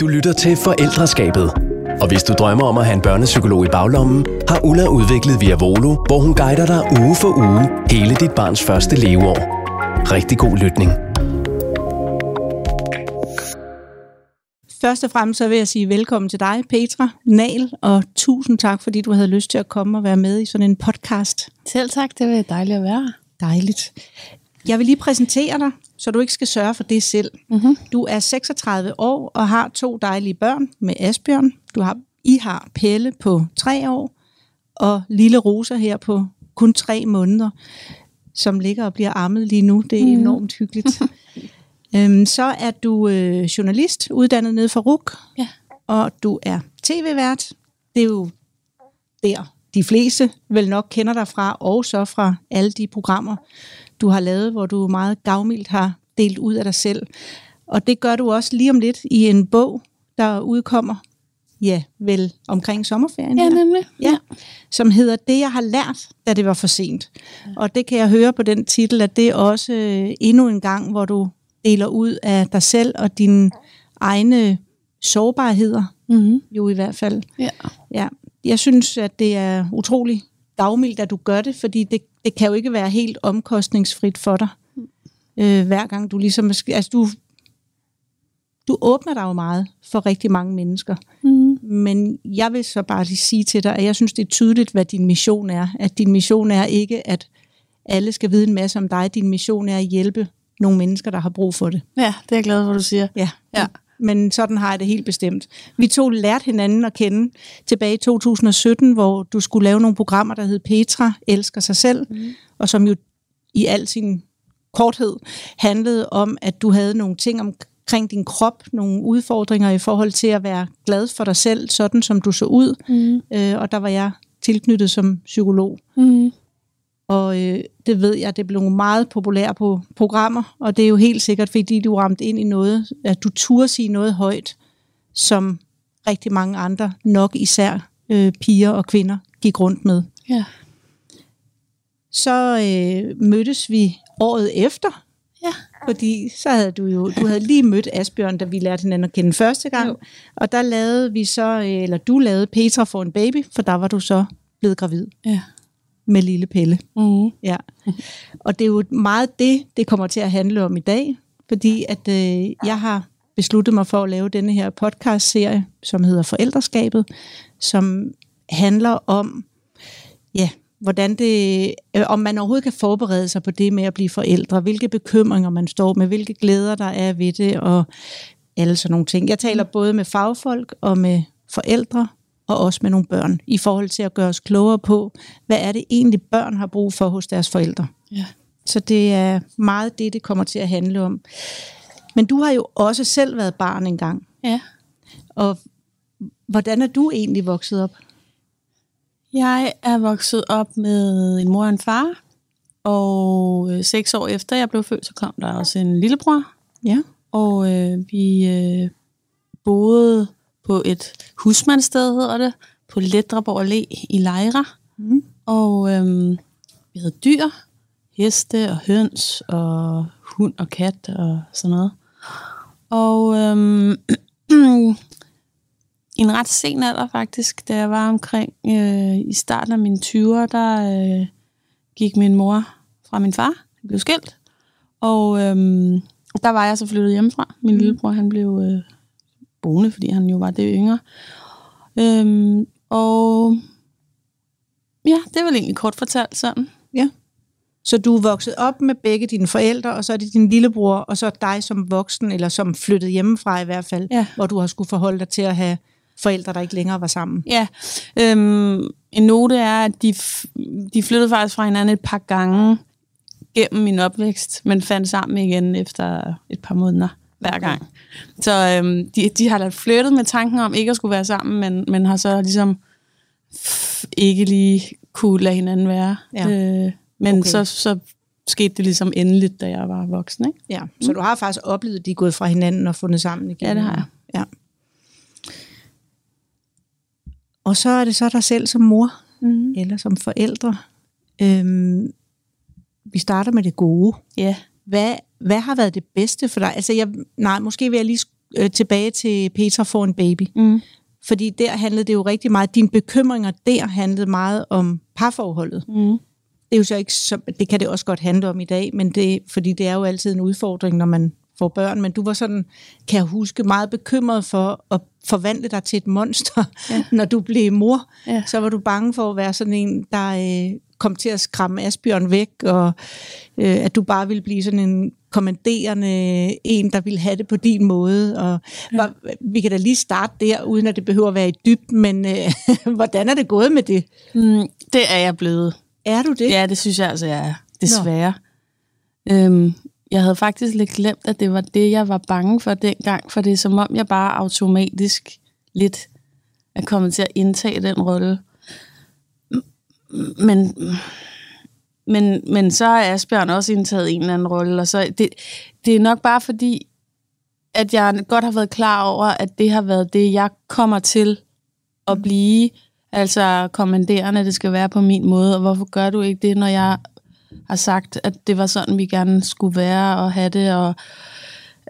Du lytter til Forældreskabet. Og hvis du drømmer om at have en børnepsykolog i baglommen, har Ulla udviklet Via Volo, hvor hun guider dig uge for uge hele dit barns første leveår. Rigtig god lytning. Først og fremmest så vil jeg sige velkommen til dig, Petra Nal, og tusind tak, fordi du havde lyst til at komme og være med i sådan en podcast. Selv tak, det var dejligt at være. Dejligt. Jeg vil lige præsentere dig, så du ikke skal sørge for det selv. Mm-hmm. Du er 36 år og har to dejlige børn med Asbjørn. Du har, I har Pelle på tre år, og lille Rosa her på kun tre måneder, som ligger og bliver ammet lige nu. Det er mm. enormt hyggeligt. øhm, så er du øh, journalist, uddannet nede for RUK, Ja. og du er tv-vært. Det er jo der, de fleste vel nok kender dig fra, og så fra alle de programmer, du har lavet, hvor du meget gavmildt har delt ud af dig selv. Og det gør du også lige om lidt i en bog, der udkommer, ja, vel omkring sommerferien. Ja, her. nemlig. Ja, som hedder Det, jeg har lært, da det var for sent. Ja. Og det kan jeg høre på den titel, at det er også øh, endnu en gang, hvor du deler ud af dig selv og dine egne sårbarheder, Mm-hmm. jo i hvert fald. Ja. Ja, jeg synes, at det er utrolig gavmildt, at du gør det, fordi det, det kan jo ikke være helt omkostningsfrit for dig, øh, hver gang du ligesom... Altså, du, du åbner dig jo meget for rigtig mange mennesker, Mm. men jeg vil så bare lige sige til dig, at jeg synes, det er tydeligt, hvad din mission er. At din mission er ikke, at alle skal vide en masse om dig. Din mission er at hjælpe nogle mennesker, der har brug for det. ja, det er jeg glad for, du siger. Ja. Ja. Men sådan har jeg det helt bestemt. Vi to lærte hinanden at kende tilbage i 2017, hvor du skulle lave nogle programmer, der hed Petra elsker sig selv, mm. og som jo i al sin korthed handlede om, at du havde nogle ting omkring din krop, nogle udfordringer i forhold til at være glad for dig selv, sådan som du så ud. Mm. Øh, og der var jeg tilknyttet som psykolog. Mm. Og øh, det ved jeg, det blev meget populært på programmer, og det er jo helt sikkert, fordi du ramte ind i noget, at du turde sige noget højt, som rigtig mange andre, nok især øh, piger og kvinder, gik rundt med. Ja. Så øh, mødtes vi året efter, Ja. fordi så havde du jo, du havde lige mødt Asbjørn, da vi lærte hinanden at kende første gang, Jo. og der lavede vi så, øh, eller du lavede Petra for en baby, for der var du så blevet gravid Ja. Med lille Pelle. Mm. Ja, og det er jo meget det, det kommer til at handle om i dag, fordi at øh, jeg har besluttet mig for at lave denne her podcast-serie, som hedder Forældreskabet, som handler om, ja, hvordan det, øh, om man overhovedet kan forberede sig på det med at blive forældre, hvilke bekymringer man står med, hvilke glæder der er ved det, og alle sådan nogle ting. Jeg taler både med fagfolk og med forældre, og også med nogle børn, i forhold til at gøre os klogere på, hvad er det egentlig børn har brug for hos deres forældre. Ja. Så det er meget det, det kommer til at handle om. Men du har jo også selv været barn engang. Ja. Og hvordan er du egentlig vokset op? Jeg er vokset op med en mor og en far, og øh, seks år efter jeg blev født, så kom der også en lillebror, Ja. og øh, vi øh, boede på et husmandssted, hedder det, på Letreborg Allé i Lejre. Mm. Og øhm, vi havde dyr, heste og høns og hund og kat og sådan noget. Og øhm, i en ret sen alder faktisk, da jeg var omkring øh, i starten af mine 20'er, der øh, gik min mor fra min far. Han blev skilt. Og øhm, der var jeg så flyttet hjemmefra. Min lillebror, han blev øh, boende, fordi han jo var det yngre. Øhm, og ja, det vel egentlig kort fortalt sådan. ja. Så du er vokset op med begge dine forældre, og så er det din lillebror, og så dig som voksen, eller som flyttet hjemmefra i hvert fald, Ja. hvor du har skulle forholde dig til at have forældre, der ikke længere var sammen. Ja, øhm, en note er, at de, de flyttede faktisk fra hinanden et par gange gennem min opvækst, men fandt sammen igen efter et par måneder hver gang. Så øhm, de, de har da flyttet med tanken om ikke at skulle være sammen, men, men har så ligesom ikke lige kunne lade hinanden være. Ja. Øh, men Okay. okay. så, så skete det ligesom endeligt, da jeg var voksen. Ikke? Ja, så du har faktisk oplevet, at de er gået fra hinanden og fundet sammen igen. Ja, det har jeg. Ja. Og så er det så dig selv som mor, Mm. eller som forældre. Øhm, vi starter med det gode. Ja. Hvad, hvad har været det bedste for dig? Altså, jeg, nej, måske vil jeg lige øh, tilbage til Petra får en baby. Mm. Fordi der handlede det jo rigtig meget, dine bekymringer der handlede meget om parforholdet. Mm. Det er jo så ikke så, det kan det også godt handle om i dag, men det, fordi det er jo altid en udfordring, når man får børn, men du var sådan, kan jeg huske, meget bekymret for at forvandle dig til et monster, ja. når du blev mor. Ja. Så var du bange for at være sådan en, der øh, kom til at skræmme Asbjørn væk, og øh, at du bare ville blive sådan en kommanderende en, der ville have det på din måde. Og ja. var, vi kan da lige starte der, uden at det behøver at være i dybt, men øh, hvordan er det gået med det? Mm, det er jeg blevet. Er du det? Ja, det synes jeg altså, jeg er. Desværre. Øhm, jeg havde faktisk lidt glemt, at det var det, jeg var bange for dengang, for det er som om, jeg bare automatisk lidt er kommet til at indtage den rolle. Men, men, men så er Asbjørn også indtaget en eller anden rolle, og så det, det er nok bare fordi, at jeg godt har været klar over, at det har været det, jeg kommer til at blive, altså kommanderende, det skal være på min måde, og hvorfor gør du ikke det, når jeg har sagt, at det var sådan, vi gerne skulle være og have det, og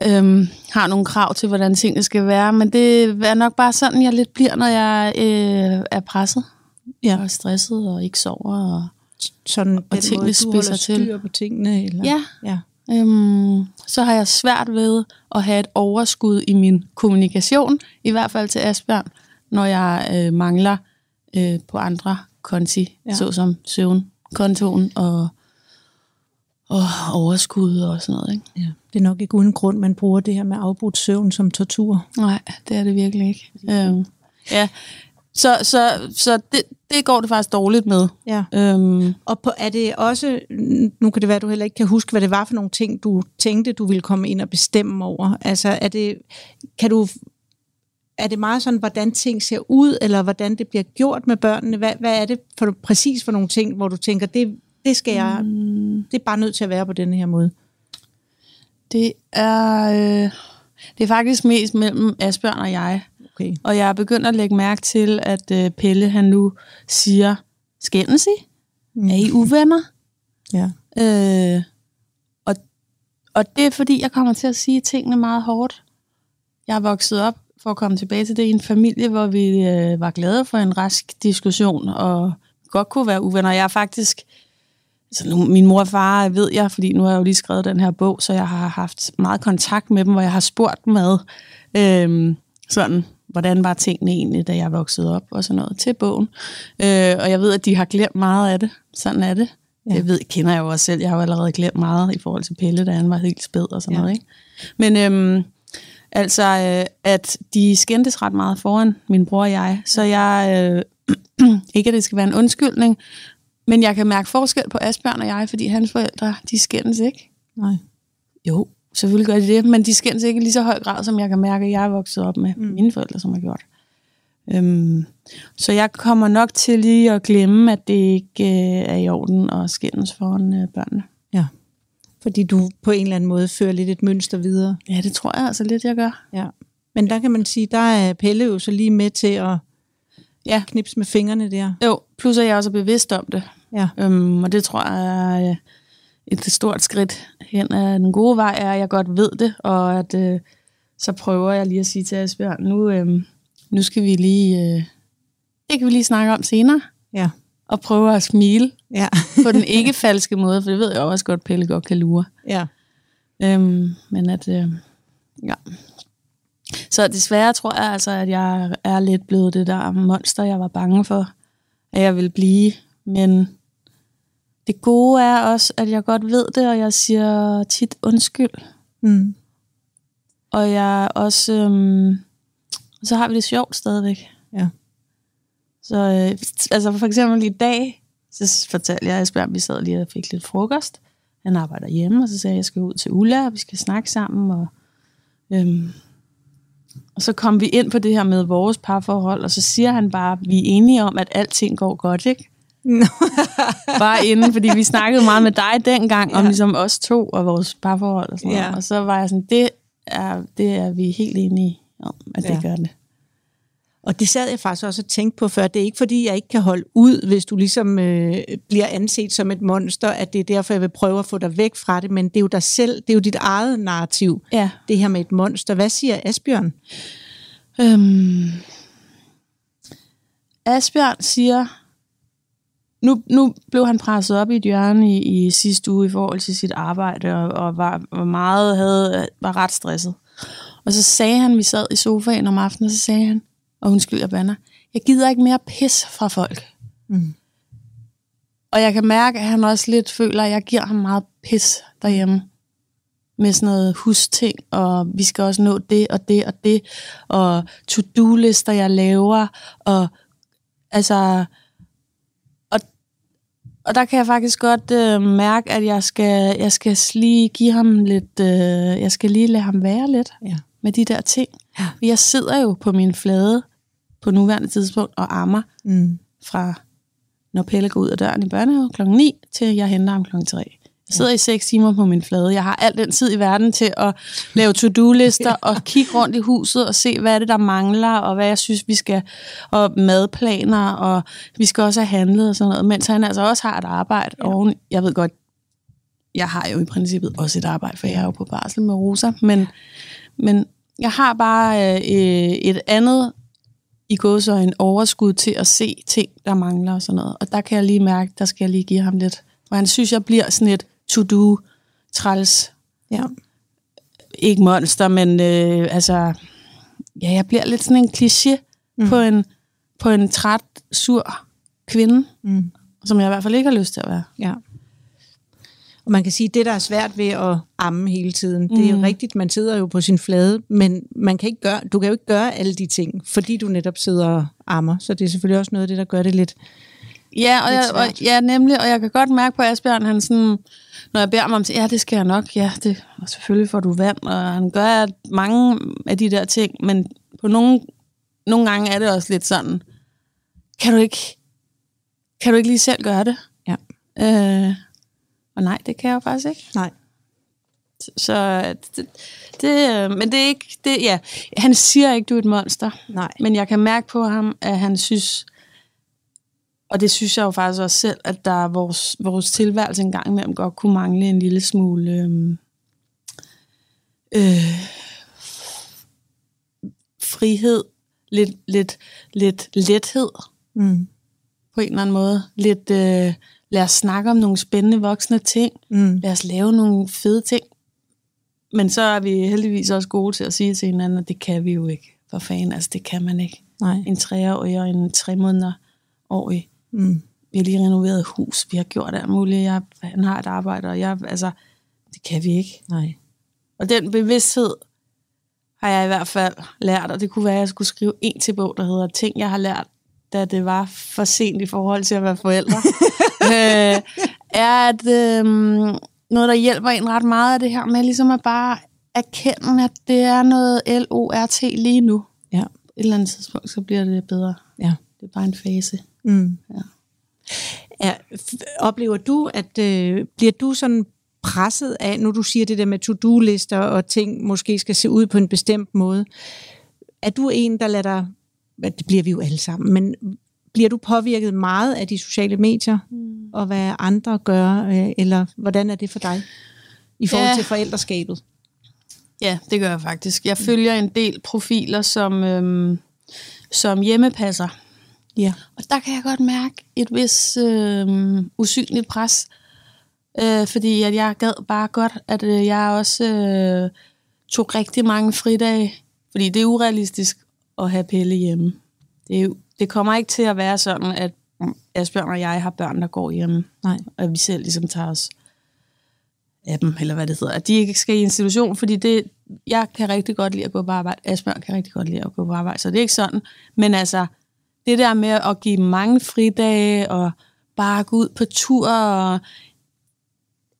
øhm, har nogle krav til, hvordan tingene skal være. Men det er nok bare sådan, jeg lidt bliver, når jeg øh, er presset Ja. og stresset og ikke sover. Og, Sådan Og tingene måde, du holder til. styr på tingene? Eller? ja, ja. øhm, så har jeg svært ved at have et overskud i min kommunikation, i hvert fald til Asbjørn, når jeg øh, mangler øh, på andre konti, ja. såsom søvnkontoen og, og overskud og sådan noget. Ikke? Ja, det er nok ikke uden grund, man bruger det her med afbrudt søvn som tortur. Nej, det er det virkelig ikke. Øhm, ja, så, så, så det, det går det faktisk dårligt med. Ja. Øhm, Og på, er det også, nu kan det være, at du heller ikke kan huske, hvad det var for nogle ting, du tænkte, du ville komme ind og bestemme over. Altså, er det, kan du, er det meget sådan, hvordan ting ser ud, eller hvordan det bliver gjort med børnene? Hvad, hvad er det for, præcis for nogle ting, hvor du tænker, det, det skal jeg, mm. det er bare nødt til at være på denne her måde? det er øh, det er faktisk mest mellem Asbjørn og jeg. Okay. Og jeg er begyndt at lægge mærke til, at øh, Pelle han nu siger, skændes I? Mm. Er I uvenner? Ja. Øh, og, og det er fordi, jeg kommer til at sige tingene meget hårdt. Jeg er vokset op, for at komme tilbage til det, i en familie, hvor vi øh, var glade for en rask diskussion, og godt kunne være uvenner. Jeg er faktisk... Så nu, min mor og far ved jeg, fordi nu har jeg jo lige skrevet den her bog, så jeg har haft meget kontakt med dem, hvor jeg har spurgt dem ad, øh, sådan, hvordan var tingene egentlig, da jeg voksede op og sådan noget til bogen. Øh, og jeg ved, at de har glemt meget af det. Sådan er det. Ja. Det ved, kender jeg jo også selv. Jeg har jo allerede glemt meget i forhold til Pelle, da han var helt spæd og sådan ja. noget. Ikke? Men øhm, altså, øh, at de skændtes ret meget foran min bror og jeg, så jeg, øh, ikke at det skal være en undskyldning, men jeg kan mærke forskel på Asbjørn og jeg, fordi hans forældre, de skændes ikke. Nej. Jo, selvfølgelig gør de det, men de skændes ikke i lige så høj grad, som jeg kan mærke, at jeg er vokset op med mm. mine forældre, som har gjort. Øhm, så jeg kommer nok til lige at glemme, at det ikke øh, er i orden at skændes foran øh, børnene. Ja. Fordi du på en eller anden måde fører lidt et mønster videre. Ja, det tror jeg altså lidt, jeg gør. Ja. Men der kan man sige, der er Pelle jo så lige med til at Ja. knipse med fingrene der. Jo, plus at jeg også er bevidst om det. Ja. Øhm, og det tror jeg øh, et stort skridt hen ad den gode vej, er, at jeg godt ved det, og at øh, så prøver jeg lige at sige til Asbjørn, nu, øh, nu skal vi lige, øh, det kan vi lige snakke om senere, Ja. og prøve at smile Ja. på den ikke falske måde, for det ved jeg også godt, Pelle godt kan lure. ja. Øhm, men at, øh, ja. Så desværre tror jeg altså, at jeg er lidt blevet det der monster, jeg var bange for, at jeg vil blive. Men det gode er også, at jeg godt ved det, og jeg siger tit undskyld. Mm. Og jeg også, øhm, så har vi det sjovt stadigvæk. Ja. Så øh, altså for eksempel i dag, så fortalte jeg Asbjørn, vi sad lige og fik lidt frokost. Han arbejder hjemme, og så sagde jeg, at jeg skal ud til Ulla, og vi skal snakke sammen. Og, øhm, og så kom vi ind på det her med vores parforhold, og så siger han bare, at vi er enige om, at alting går godt, ikke? Bare inden, fordi vi snakkede meget med dig dengang, ja. om ligesom os to og vores parforhold og sådan noget. Ja. Og så var jeg sådan, det er, det er vi helt enige om, at det Ja. gør det. Og det sad jeg faktisk også og tænkte på før. Det er ikke fordi, jeg ikke kan holde ud, hvis du ligesom øh, bliver anset som et monster, at det er derfor, jeg vil prøve at få dig væk fra det. Men det er jo dig selv, det er jo dit eget narrativ, Ja. det her med et monster. Hvad siger Asbjørn? Øhm, Asbjørn siger, nu, nu blev han presset op i et hjørne i, i sidste uge i forhold til sit arbejde, og, og var, var meget havde, var ret stresset. Og så sagde han, vi sad i sofaen om aftenen, og så sagde han, og undskyld, jeg banner, jeg gider ikke mere pis fra folk. Mm. Og jeg kan mærke, at han også lidt føler, at jeg giver ham meget pis derhjemme. Med sådan noget husting, og vi skal også nå det og det og det, og to-do-lister, jeg laver, og altså... Og, der kan jeg faktisk godt øh, mærke, at jeg skal, jeg skal lige give ham lidt... Øh, jeg skal lige lade ham være lidt Ja. med de der ting. Ja. Jeg sidder jo på min flade på nuværende tidspunkt og ammer Mm. fra når Pelle går ud af døren i børnehave kl. 9, til jeg henter ham kl. 3. Jeg sidder i 6 timer på min flade. Jeg har al den tid i verden til at lave to-do-lister og kigge rundt i huset og se, hvad er det, der mangler, og hvad jeg synes, vi skal, og madplaner, og vi skal også have handlet og sådan noget, mens han altså også har et arbejde. Ja. Og jeg ved godt, jeg har jo i princippet også et arbejde, for jeg er jo på barsel med Rosa, men, men jeg har bare øh, et andet i går så en overskud til at se ting, der mangler og sådan noget. Og der kan jeg lige mærke, der skal jeg lige give ham lidt. Og han synes, jeg bliver sådan et to-do træls. Ja. Ikke monster, men øh, altså... Ja, jeg bliver lidt sådan en kliché mm. på, en, på en træt, sur kvinde, Mm. som jeg i hvert fald ikke har lyst til at være. Ja. Og man kan sige, at det, der er svært ved at amme hele tiden, det er jo Mm. rigtigt, man sidder jo på sin flade, men man kan ikke gøre, du kan jo ikke gøre alle de ting, fordi du netop sidder og ammer. Så det er selvfølgelig også noget af det, der gør det lidt... Ja, og Lidt jeg, og, ja, nemlig, og jeg kan godt mærke på Asbjørn, han sådan, når jeg beder ham om, ja, det skal jeg nok, ja, det, og selvfølgelig får du vand, og han gør mange af de der ting, men på nogle, nogle gange er det også lidt sådan, kan du ikke, kan du ikke lige selv gøre det? Ja. Øh, og nej, det kan jeg jo faktisk ikke. Nej. Så det, det, men det er ikke, det, ja, han siger ikke, du er et monster. Nej. Men jeg kan mærke på ham, at han synes, og det synes jeg jo faktisk også selv, at der er vores, vores tilværelse en gang imellem godt kunne mangle en lille smule øhm, øh, frihed, lidt, lidt, lidt lethed Mm. på en eller anden måde. Lidt, øh, lad os snakke om nogle spændende voksne ting. Mm. Lad os lave nogle fede ting. Men så er vi heldigvis også gode til at sige til hinanden, at det kan vi jo ikke. For fanden, altså det kan man ikke. Nej. En treårig og en tre måneder årig. Mm. Vi har lige renoveret hus, vi har gjort alt muligt. Jeg, han har et arbejde, og jeg, altså, det kan vi ikke. Nej. Og den bevidsthed har jeg i hvert fald lært, og det kunne være, at jeg skulle skrive en til bog, der hedder Ting, jeg har lært, da det var for sent i forhold til at være forældre, øh, er, at øh, noget, der hjælper en ret meget, er det her med ligesom at bare erkende, at det er noget LORT lige nu. Ja. Et eller andet tidspunkt, så bliver det bedre. Ja. Det er bare en fase. Mm. Ja. Er, oplever du, at øh, bliver du sådan presset af, nu du siger det der med to-do-lister og ting måske skal se ud på en bestemt måde, er du en, der lader dig, det bliver vi jo alle sammen, men bliver du påvirket meget af de sociale medier, mm. og hvad andre gør, øh, eller hvordan er det for dig i forhold Ja. til forældreskabet? Ja, det gør jeg faktisk. Jeg følger en del profiler som, øhm, som hjemmepasser. Ja. Og der kan jeg godt mærke et vis øhm, usynligt pres. Øh, fordi at jeg gad bare godt, at øh, jeg også øh, tog rigtig mange fridage. Fordi det er urealistisk at have Pelle hjemme. Det, er, det kommer ikke til at være sådan, at Asbjørn og jeg har børn, der går hjemme. Nej. Og vi selv ligesom tager os af dem, eller hvad det hedder. At de ikke skal i institution, fordi det, jeg kan rigtig godt lide at gå på arbejde. Asbjørn kan rigtig godt lide at gå på arbejde, så det er ikke sådan. Men altså, det der med at give mange fridage, og bare gå ud på tur, og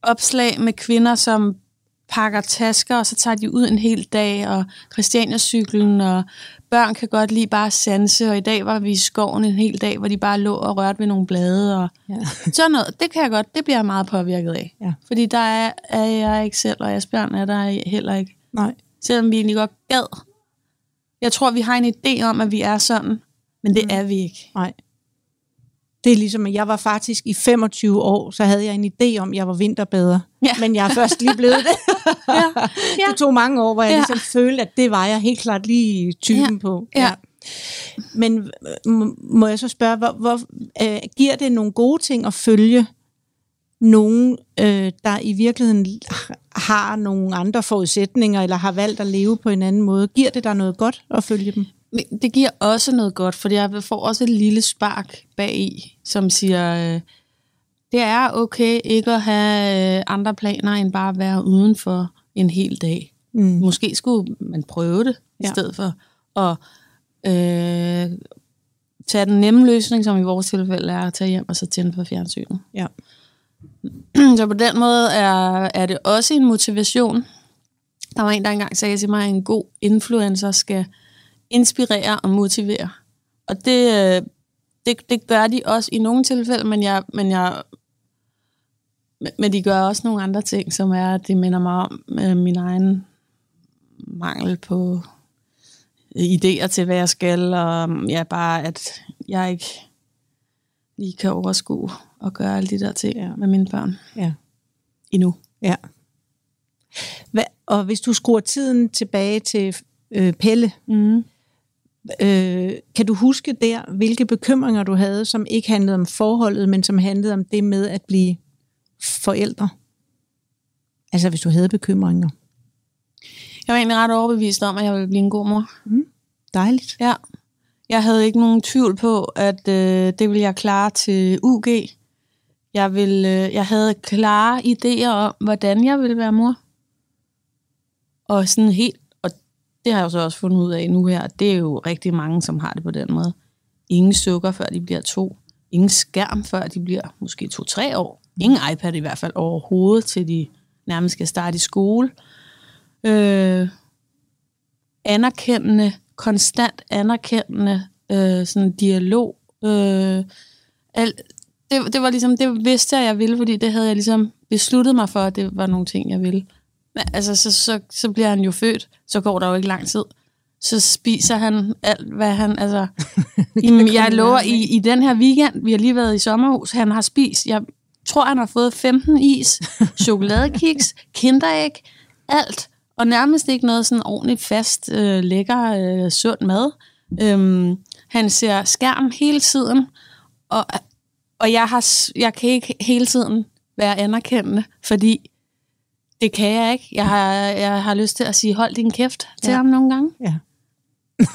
opslag med kvinder, som pakker tasker, og så tager de ud en hel dag, og Christianiacyklen, og børn kan godt lide bare sanse, og i dag var vi i skoven en hel dag, hvor de bare lå og rørte ved nogle blade, og Ja. sådan noget, det kan jeg godt, det bliver jeg meget påvirket af. Ja. Fordi der er, er jeg ikke selv, og Asbjørn er der heller ikke. Nej. Selvom vi egentlig godt gad. Jeg tror, vi har en idé om, at vi er sådan, men det mm. er vi ikke. Nej. Det er ligesom, at jeg var faktisk i 25 år, så havde jeg en idé om, at jeg var vinterbader. Ja. Men jeg er først lige blevet det. ja. Ja. Det tog mange år, hvor jeg ja. ligesom følte, at det var jeg helt klart lige typen ja. på. Ja. ja. Men må jeg så spørge, hvor, hvor øh, giver det nogle gode ting at følge nogen, øh, der i virkeligheden har nogle andre forudsætninger, eller har valgt at leve på en anden måde? Giver det dig noget godt at følge dem? Det giver også noget godt, for jeg får også et lille spark bag i, som siger, øh, det er okay ikke at have øh, andre planer, end bare at være uden for en hel dag. Mm. Måske skulle man prøve det, ja. i stedet for at øh, tage den nemme løsning, som i vores tilfælde er at tage hjem og så tænde for fjernsynet. Ja. Så på den måde er, er det også en motivation. Der var en, der engang sagde til mig, at en god influencer skal inspirere og motivere. Og det, øh, det, det gør de også i nogle tilfælde, men jeg, men jeg men de gør også nogle andre ting, som er, at det minder mig om øh, min egen mangel på idéer til, hvad jeg skal, og ja, bare at jeg ikke lige kan overskue og gøre alle de der ting ja. med mine børn. Ja. Endnu. Ja. Hvad, og hvis du skruer tiden tilbage til øh, Pelle, mm. Øh, kan du huske der, hvilke bekymringer du havde, som ikke handlede om forholdet, men som handlede om det med at blive forældre? Altså hvis du havde bekymringer. Jeg var egentlig ret overbevist om, at jeg ville blive en god mor. Mm. Dejligt. Ja. Jeg havde ikke nogen tvivl på, at øh, det ville jeg klare til UG. Jeg, ville, øh, jeg havde klare idéer om, hvordan jeg ville være mor. Og sådan helt, det har jeg så også fundet ud af nu her, det er jo rigtig mange, som har det på den måde. Ingen sukker, før de bliver to. Ingen skærm, før de bliver måske to-tre år. Ingen iPad i hvert fald overhovedet, til de nærmest skal starte i skole. Øh, anerkendende konstant anerkendende øh, sådan dialog. Øh, al, det, det var ligesom, det vidste jeg, jeg ville, fordi det havde jeg ligesom besluttet mig for, at det var nogle ting, jeg ville. Men altså, så, så, så bliver han jo født, så går der jo ikke lang tid. Så spiser han alt, hvad han, altså... i, jeg lover, i, i den her weekend, vi har lige været i sommerhus, han har spist, jeg tror, han har fået 15 is, chokoladekiks, kinderæg, alt og nærmest ikke noget sådan ordentligt fast, øh, lækker, øh, sund mad. Øhm, han ser skærm hele tiden, og, og jeg, har, jeg kan ikke hele tiden være anerkendende, fordi det kan jeg ikke. Jeg har, jeg har lyst til at sige, hold din kæft til ja. ham nogle gange. Ja.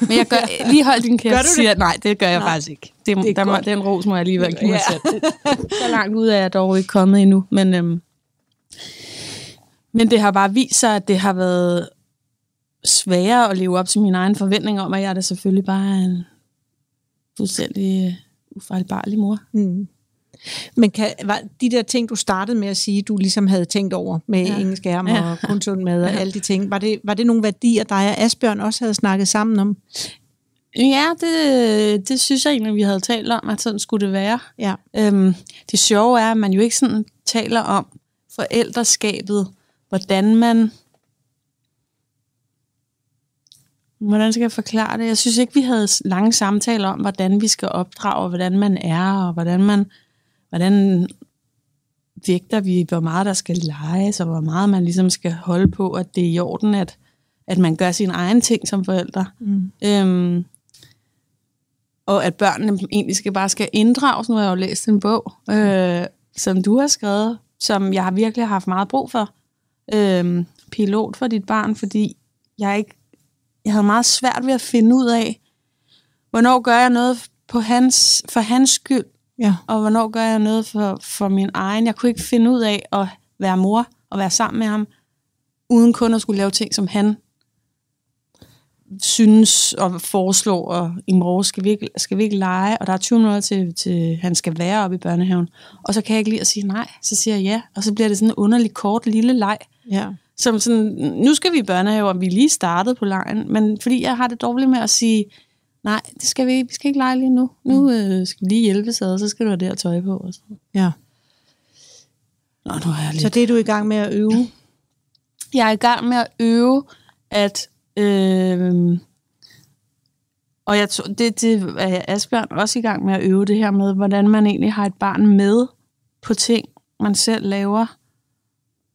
Men jeg gør, lige hold din kæft, gør du det? siger nej, det gør jeg nej. faktisk ikke. Det, det der må, den ros må jeg lige give mig ja. selv. Så langt ud er jeg dog ikke kommet endnu, men øhm, men det har bare vist sig, at det har været sværere at leve op til mine egne forventninger om, at jeg er da selvfølgelig bare en fuldstændig øh, ufejlbarlig mor. Mm. Men kan, var de der ting, du startede med at sige, du ligesom havde tænkt over med ja. ingen skærm ja. og kun sund mad og ja. alle de ting, var det, var det nogle værdier, dig og Asbjørn også havde snakket sammen om? Ja, det, det synes jeg egentlig, vi havde talt om, at sådan skulle det være. Ja. Øhm, det sjove er, at man jo ikke sådan taler om forældreskabet hvordan man... Hvordan skal jeg forklare det? Jeg synes ikke, vi havde lange samtaler om, hvordan vi skal opdrage, og hvordan man er, og hvordan man... Hvordan vægter vi, hvor meget der skal leges, og hvor meget man ligesom skal holde på, at det er i orden, at, at man gør sin egen ting som forældre. Mm. Øhm, og at børnene egentlig skal bare skal inddrages. Nu har jeg jo læst en bog, øh, som du har skrevet, som jeg har virkelig haft meget brug for øh, pilot for dit barn, fordi jeg ikke jeg havde meget svært ved at finde ud af, hvornår gør jeg noget på hans, for hans skyld, ja. og hvornår gør jeg noget for, for min egen. Jeg kunne ikke finde ud af at være mor og være sammen med ham, uden kun at skulle lave ting, som han synes og foreslår, og i morgen skal vi ikke, skal vi ikke lege, og der er 20 minutter til, til han skal være oppe i børnehaven. Og så kan jeg ikke lide at sige nej, så siger jeg ja, og så bliver det sådan en underlig kort lille leg, Ja. Som sådan, nu skal vi i børnehave, og vi lige startet på lejen, men fordi jeg har det dårligt med at sige, nej, det skal vi, vi skal ikke lege lige nu. Nu mm. øh, skal vi lige hjælpe sig, og så skal du have der tøj på. Og sådan. Ja. Nå, nu er jeg lidt... Så det er du i gang med at øve? Jeg er i gang med at øve, at øh, Og jeg tror, det, det er Asbjørn også i gang med at øve det her med, hvordan man egentlig har et barn med på ting, man selv laver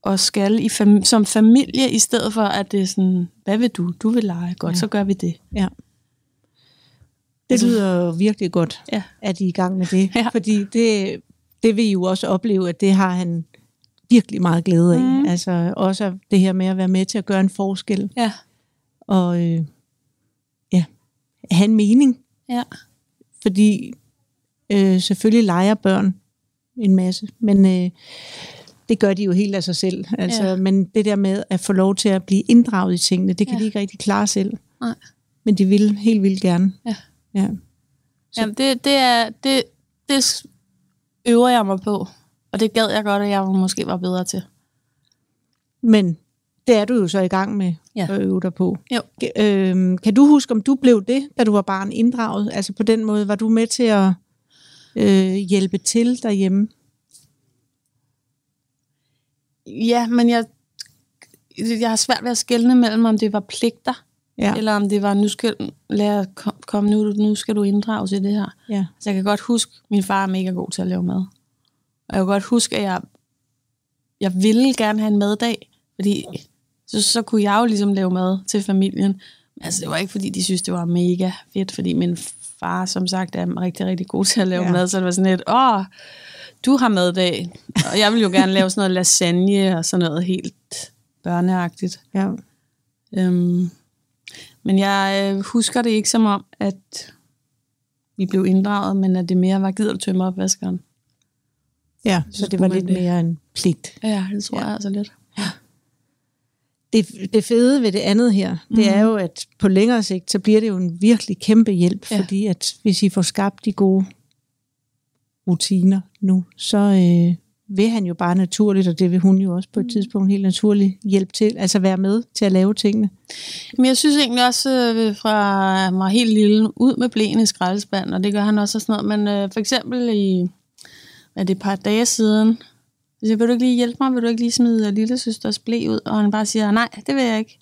og skal i fam- som familie, i stedet for, at det er sådan, hvad vil du? Du vil lege. Godt, ja. så gør vi det. Ja. Det Altså- lyder virkelig godt, Ja. at I er i gang med det. Ja. Fordi det, det vil I jo også opleve, at det har han virkelig meget glæde af. Mhm. Altså også det her med at være med til at gøre en forskel. Ja. Og øh, ja, have en mening. Ja. Fordi øh, selvfølgelig leger børn en masse, men øh, det gør de jo helt af sig selv. Altså, Ja. Men det der med at få lov til at blive inddraget i tingene, det kan ja. de ikke rigtig klare selv. Nej. Men de vil helt vildt gerne. Ja. Ja. Jamen, det, det, er, det, det øver jeg mig på. Og det gad jeg godt, at jeg måske var bedre til. Men det er du jo så i gang med Ja. at øve dig på. Jo. Øhm, kan du huske, om du blev det, da du var barn inddraget? Altså på den måde, var du med til at øh, hjælpe til derhjemme? Ja, men jeg, jeg har svært ved at skelne mellem, om det var pligter, Ja. eller om det var, nu skal lad kom, kom nu, nu skal du inddrages i det her. ja. Så jeg kan godt huske, at min far er mega god til at lave mad. Og jeg kan godt huske, at jeg, jeg ville gerne have en maddag, fordi så, så kunne jeg jo ligesom lave mad til familien. Men altså, det var ikke, fordi de synes, det var mega fedt, fordi min far, som sagt, er rigtig, rigtig god til at lave ja. Mad, så det var sådan lidt, åh, du har maddag. Og jeg ville jo gerne lave sådan noget lasagne og sådan noget helt børneagtigt. ja. Øhm, men jeg øh, husker det ikke som om, at vi blev inddraget, men at det mere var, gider du tømme opvaskeren? Ja, Så så det var lidt det. mere en pligt. Ja, det tror Ja. jeg altså lidt. Det, det fede ved det andet her, det Mhm. er jo, at på længere sigt, så bliver det jo en virkelig kæmpe hjælp, Ja. ja. fordi at hvis I får skabt de gode rutiner nu, så øh, vil han jo bare naturligt, og det vil hun jo også på et Mhm. tidspunkt helt naturligt hjælpe til, altså være med til at lave tingene. Men jeg synes egentlig også, øh, fra han var helt lille, ud med blæen i skraldespanden, og det gør han også og sådan noget. Men øh, for eksempel i, er det, et par dage siden, så jeg, vil du ikke lige hjælpe mig? Vil du ikke lige smide lille søsters blæ ud? Og han bare siger, nej, det vil jeg ikke.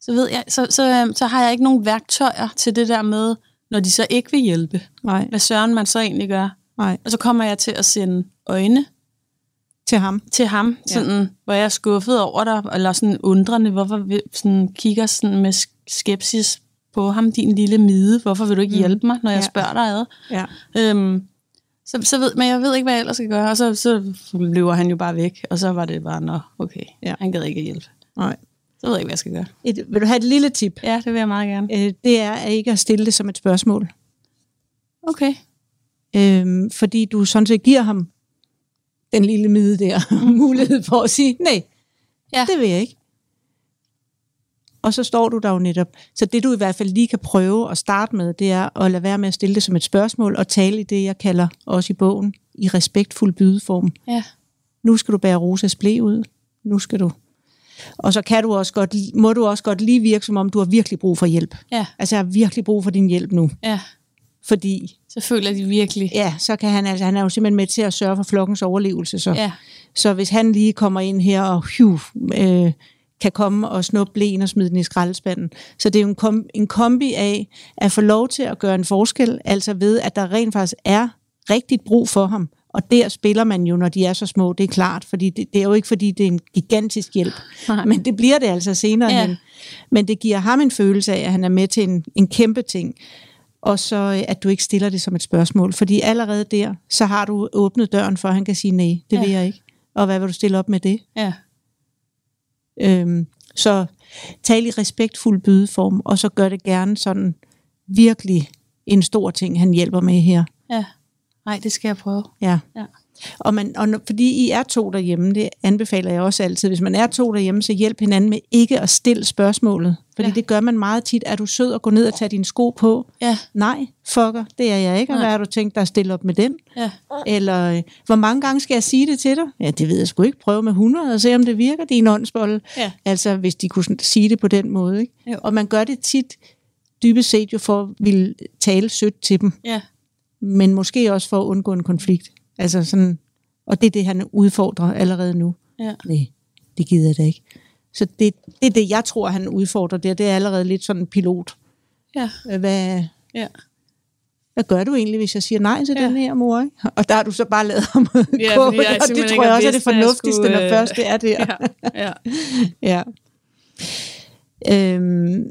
Så, ved jeg, så, så, øh, så har jeg ikke nogen værktøjer til det der med, når de så ikke vil hjælpe. Nej, Hvad søren man så egentlig gør. Nej, Og så kommer jeg til at sende øjne til ham. til ham, Ja. sådan, hvor jeg er skuffet over dig, eller sådan undrende, hvorfor vi sådan, kigger sådan med sk- skepsis på ham, din lille mide, hvorfor vil du ikke Mm. hjælpe mig, når jeg Ja. spørger dig ad? Ja. Øhm, så, så ved, men jeg ved ikke, hvad jeg ellers skal gøre, og så, så løber han jo bare væk, og så var det bare, nå, okay, Ja. han gad ikke hjælpe. Nej. Så ved jeg ikke, hvad jeg skal gøre. Et, vil du have et lille tip? Ja, det vil jeg meget gerne. Øh, det er at ikke at stille det som et spørgsmål. Okay. Øhm, fordi du sådan set giver ham den lille mide der mulighed for at sige, nej, Ja. ja. det vil jeg ikke. Og så står du der jo netop. Så det du i hvert fald lige kan prøve at starte med, det er at lade være med at stille det som et spørgsmål, og tale i det, jeg kalder også i bogen, i respektfuld bydeform. Ja. Nu skal du bære Rosas blæ ud. Nu skal du. Og så kan du også godt, må du også godt lige virke, som om du har virkelig brug for hjælp. Ja. Altså, jeg har virkelig brug for din hjælp nu. Ja. Fordi Så føler de virkelig. Ja, så kan han, altså han er jo simpelthen med til at sørge for flokkens overlevelse. Så, Ja. så hvis han lige kommer ind her og hyv, øh, kan komme og snuppe blæen og smide den i skraldespanden. Så det er jo en, kom, en kombi af at få lov til at gøre en forskel, altså ved, at der rent faktisk er rigtigt brug for ham. Og der spiller man jo, når de er så små, det er klart, fordi det, det er jo ikke, fordi det er en gigantisk hjælp, Nej. men det bliver det altså senere Ja. hen. Men det giver ham en følelse af, at han er med til en, en kæmpe ting, og så øh, at du ikke stiller det som et spørgsmål. Fordi allerede der, så har du åbnet døren for, at han kan sige nej, det Ja. vil jeg ikke. Og hvad vil du stille op med det? Ja. Øhm, så tal i respektfuld bydeform, og så gør det gerne sådan virkelig en stor ting, han hjælper med her. Ja. Nej, det skal jeg prøve. Ja. Ja. Og, man, og fordi I er to derhjemme, det anbefaler jeg også altid. Hvis man er to derhjemme, så hjælp hinanden med ikke at stille spørgsmålet. Fordi Ja. det gør man meget tit. Er du sød og gå ned og tage dine sko på? Ja. Nej, fucker, det er jeg ikke. Og Nej. hvad har du tænkt dig at stille op med den? Ja. Eller øh, hvor mange gange skal jeg sige det til dig? Ja, det ved jeg sgu ikke. Prøve med 100 og se, om det virker, din åndsbolle. Ja. Altså, hvis de kunne sige det på den måde. Ikke? Jo. Og man gør det tit, dybest set jo for at ville tale sødt til dem Ja. men måske også for at undgå en konflikt. Altså sådan, og det er det, han udfordrer allerede nu. Ja. Nej, det gider jeg da ikke. Så det, det er det, jeg tror, han udfordrer der. Det er allerede lidt sådan en pilot Ja. Hvad, Ja. hvad gør du egentlig, hvis jeg siger nej til Ja. den her mor? Ikke? Og der har du så bare lavet ham Ja, gå, jeg og det tror jeg også er det fornuftigste, skulle, når øh, først det er det. Ja. ja. Ja. Øhm,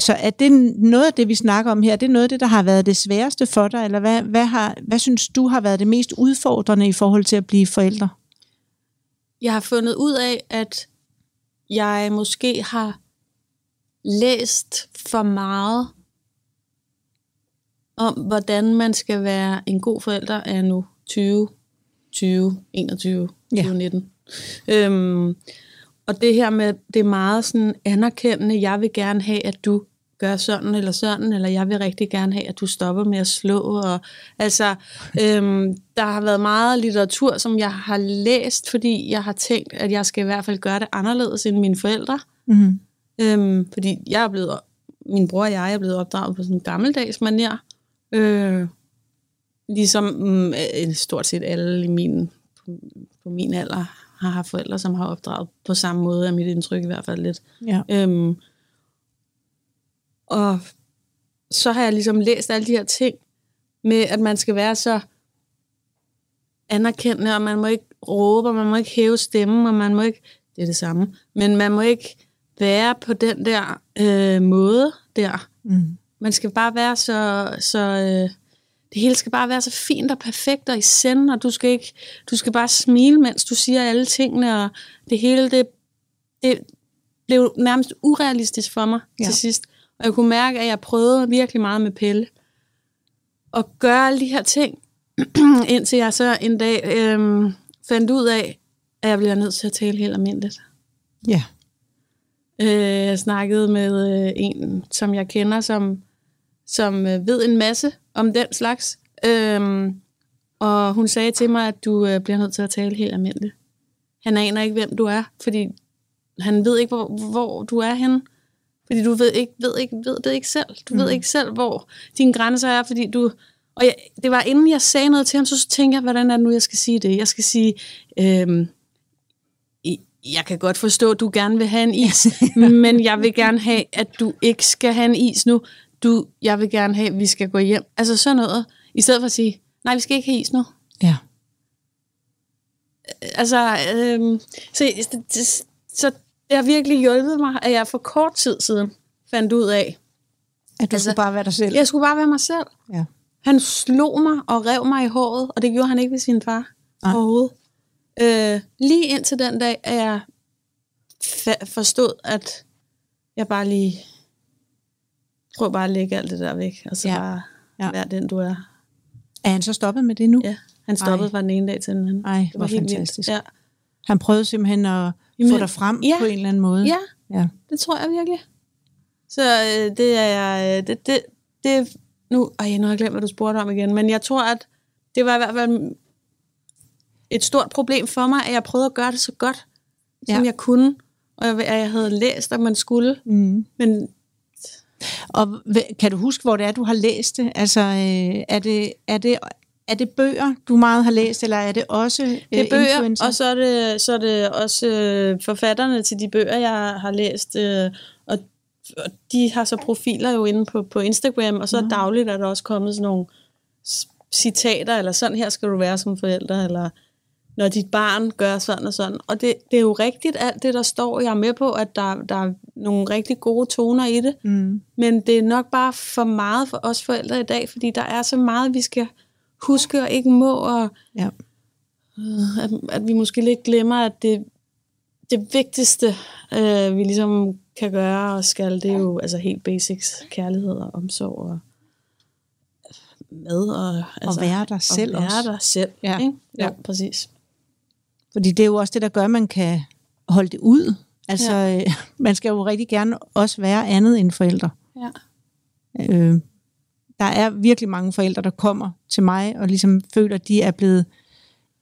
så er det noget af det, vi snakker om her, er det noget af det, der har været det sværeste for dig, eller hvad, hvad, har, hvad synes du har været det mest udfordrende i forhold til at blive forældre? Jeg har fundet ud af, at jeg måske har læst for meget om, hvordan man skal være en god forælder af nu 20, 20, 21, Ja. 2019. Øhm, og det her med, det er meget sådan anerkendende, jeg vil gerne have, at du gør sådan eller sådan, eller jeg vil rigtig gerne have, at du stopper med at slå. Og, altså, øhm, der har været meget litteratur, som jeg har læst, fordi jeg har tænkt, at jeg skal i hvert fald gøre det anderledes end mine forældre. Mm-hmm. Øhm, fordi jeg er blevet, min bror og jeg er blevet opdraget på sådan en gammeldags manier. Øh, ligesom mm, øh, stort set alle i min, på, på min alder har haft forældre, som har opdraget på samme måde, er mit indtryk i hvert fald lidt. Ja. Øhm, og så har jeg ligesom læst alle de her ting med, at man skal være så anerkendende, og man må ikke råbe, og man må ikke hæve stemmen, og man må ikke, det er det samme, men man må ikke være på den der øh, måde der. Mm. Man skal bare være så, så øh, det hele skal bare være så fint og perfekt og i send, og du skal ikke, du skal bare smile, mens du siger alle tingene, og det hele, det, det blev nærmest urealistisk for mig Ja. til sidst. Og jeg kunne mærke, at jeg prøvede virkelig meget med Pelle. At gøre alle de her ting, indtil jeg så en dag øhm, fandt ud af, at jeg bliver nødt til at tale helt almindeligt. Ja. Øh, jeg snakkede med øh, en, som jeg kender, som, som øh, ved en masse om den slags. Øhm, og hun sagde til mig, at du øh, bliver nødt til at tale helt almindeligt. Han aner ikke, hvem du er, fordi han ved ikke, hvor, hvor du er henne. Fordi du ved, ikke, ved, ikke, ved det ikke selv. Du mm. ved ikke selv, hvor dine grænser er, fordi du... Og jeg, det var inden jeg sagde noget til ham, så tænkte jeg, hvordan er det nu, jeg skal sige det? Jeg skal sige, øhm, jeg kan godt forstå, at du gerne vil have en is, men jeg vil gerne have, at du ikke skal have en is nu. Du, jeg vil gerne have, at vi skal gå hjem. Altså sådan noget. I stedet for at sige, nej, vi skal ikke have is nu. Ja. Altså, øhm, så, det, det, så det har virkelig hjulpet mig, at jeg for kort tid siden fandt ud af, At du Altså, skulle bare være dig selv. jeg skulle bare være mig selv. Ja. Han slog mig og rev mig i håret, og det gjorde han ikke ved sin far Nej. overhovedet. Øh, lige indtil den dag, at jeg fa- forstod, at jeg bare lige prøv bare at lægge alt det der væk, og så Ja. bare Ja. være den, du er. Er han så stoppet med det nu? Ja, han stoppede Ej. fra den ene dag til den anden. Ej, det hvor var helt vildt. fantastisk. Ja. Han prøvede simpelthen at Jamen, få dig frem ja. på en eller anden måde. ja, ja. det tror jeg virkelig. Så øh, det er jeg... øh, Det, det, det, nu, ej, nu har jeg glemt, hvad du spurgte om igen, men jeg tror, at det var i hvert fald et stort problem for mig, at jeg prøvede at gøre det så godt, ja. Som jeg kunne, og jeg, at jeg havde læst, at man skulle, Mm. men Og kan du huske, hvor det er, du har læst det? Altså, øh, er det, er det, er det bøger, du meget har læst, eller er det også øh, det er bøger, influencer? og så er det, så er det også øh, forfatterne til de bøger, jeg har læst, øh, og, og de har så profiler jo inde på, på Instagram, og så Nå. dagligt er der også kommet sådan nogle citater, eller sådan her skal du være som forælder, eller når dit barn gør sådan og sådan. Og det, det er jo rigtigt alt det, der står. Jeg er med på, at der, der er nogle rigtig gode toner i det, Mm. men det er nok bare for meget for os forældre i dag, fordi der er så meget, vi skal huske og ikke må, og Ja. øh, at, at vi måske lidt glemmer, at det, det vigtigste, øh, vi ligesom kan gøre og skal, det er jo altså helt basics, kærlighed og omsorg og mad. Og, altså, være dig selv og være også. dig selv. Ja. Ikke? Ja. Ja, præcis. Fordi det er jo også det, der gør, at man kan holde det ud. Altså, ja. øh, man skal jo rigtig gerne også være andet end forældre. Ja. Øh, der er virkelig mange forældre, der kommer til mig og ligesom føler, at de er blevet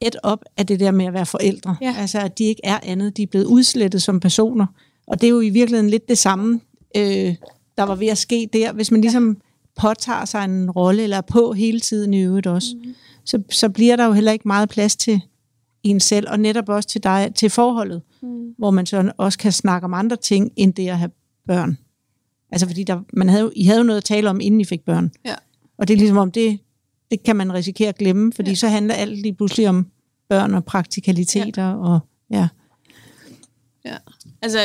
et op af det der med at være forældre. Ja. Altså, at de ikke er andet. De er blevet udslettet som personer. Og det er jo i virkeligheden lidt det samme, øh, der var ved at ske der. Hvis man ligesom påtager sig en rolle, eller er på hele tiden i øvrigt også, mm. så, så bliver der jo heller ikke meget plads til en selv, og netop også til dig, til forholdet, Mm. hvor man så også kan snakke om andre ting, end det at have børn. Altså fordi der, man havde, I havde jo noget at tale om, inden I fik børn. Ja. Og det er ligesom om, det, det kan man risikere at glemme, fordi ja. så handler alt lige pludselig om børn og praktikaliteter. Ja. Og, ja. Ja. Altså,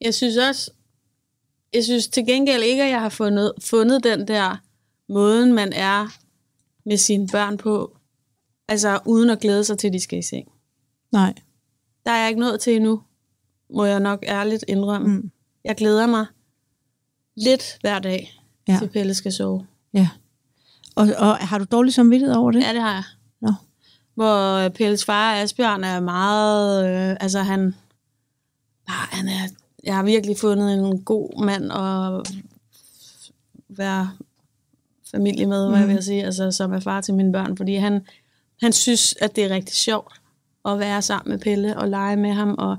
jeg synes også, jeg synes til gengæld ikke, at jeg har fundet, fundet den der måden, man er med sine børn på, altså uden at glæde sig til, at de skal i seng. Nej. Der er jeg ikke nået til endnu, må jeg nok ærligt indrømme. Mm. Jeg glæder mig lidt hver dag, Ja. til Pelle skal sove. Ja. Og, og har du dårlig samvittighed over det? Ja, det har jeg. Nå. Hvor øh, Pelles far, Asbjørn, er meget... Øh, altså, han... Ah, han er, jeg har virkelig fundet en god mand at være familie med, hvad jeg vil sige, altså, som er far til mine børn, fordi han, han synes, at det er rigtig sjovt at være sammen med Pelle og lege med ham, og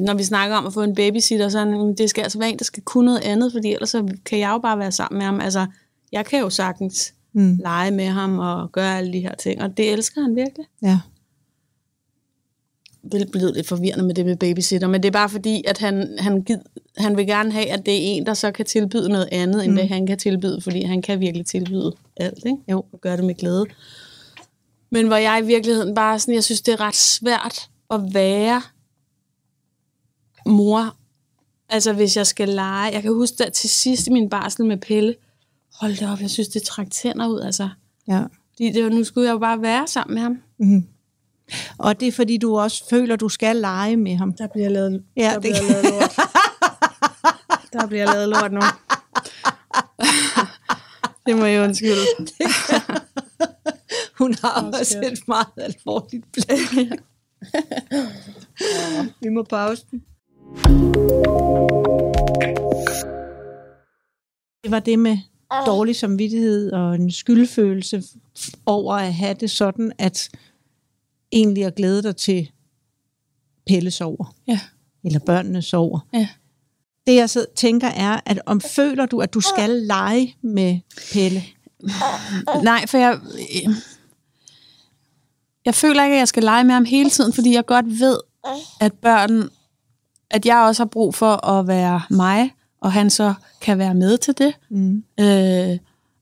når vi snakker om at få en babysitter, så er han, "Men det skal altså være en, der skal kunne noget andet, fordi ellers så kan jeg jo bare være sammen med ham. Altså, jeg kan jo sagtens Mm. lege med ham og gøre alle de her ting, og det elsker han virkelig. Ja. Det blev lidt forvirrende med det med babysitter, men det er bare fordi, at han, han, gid, han vil gerne have, at det er en, der så kan tilbyde noget andet, end mm. det han kan tilbyde, fordi han kan virkelig tilbyde alt, ikke? Jo. Og gøre det med glæde. Men hvor jeg i virkeligheden bare sådan, jeg synes, det er ret svært at være mor. Altså, hvis jeg skal lege. Jeg kan huske, at til sidst i min barsel med Pelle, hold da op, jeg synes, det trak tænder ud, altså. ja. Fordi det, var- nu skulle jeg jo bare være sammen med ham. Mm. Og det er fordi, du også føler, du skal lege med ham. Der bliver lavet, Ja, der det- bliver lavet lort. Der bliver lavet lort nu. det må jeg undskylde. Hun har også et meget alvorligt blik. Vi må pause den. Det var det med dårlig samvittighed og en skyldfølelse over at have det sådan, at egentlig at glæde dig til Pelle sover, Ja. eller børnene sover. Ja. Det jeg så tænker er, at om føler du, at du skal lege med Pelle? Nej, for jeg... Jeg føler ikke, at jeg skal lege med ham hele tiden, fordi jeg godt ved, at børn... At jeg også har brug for at være mig, og han så kan være med til det. Mm. Øh,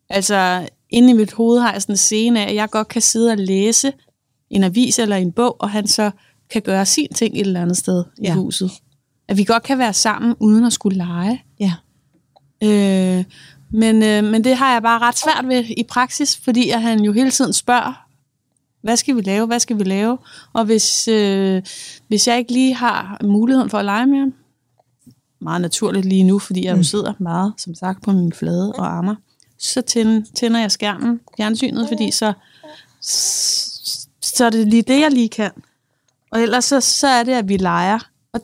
altså, inde i mit hoved har jeg sådan en scene af, at jeg godt kan sidde og læse en avis eller en bog, og han så kan gøre sin ting et eller andet sted i Ja. huset. At vi godt kan være sammen, uden at skulle lege. Ja. Øh, men, øh, men det har jeg bare ret svært ved i praksis, fordi at han jo hele tiden spørger, hvad skal vi lave, hvad skal vi lave? Og hvis, øh, hvis jeg ikke lige har muligheden for at lege med ham, meget naturligt lige nu, fordi jeg jo sidder meget, som sagt, på min flade og armer, så tænder, jeg skærmen, fjernsynet, fordi så, så er det lige det, jeg lige kan. Og ellers så, så er det, at vi leger. Og,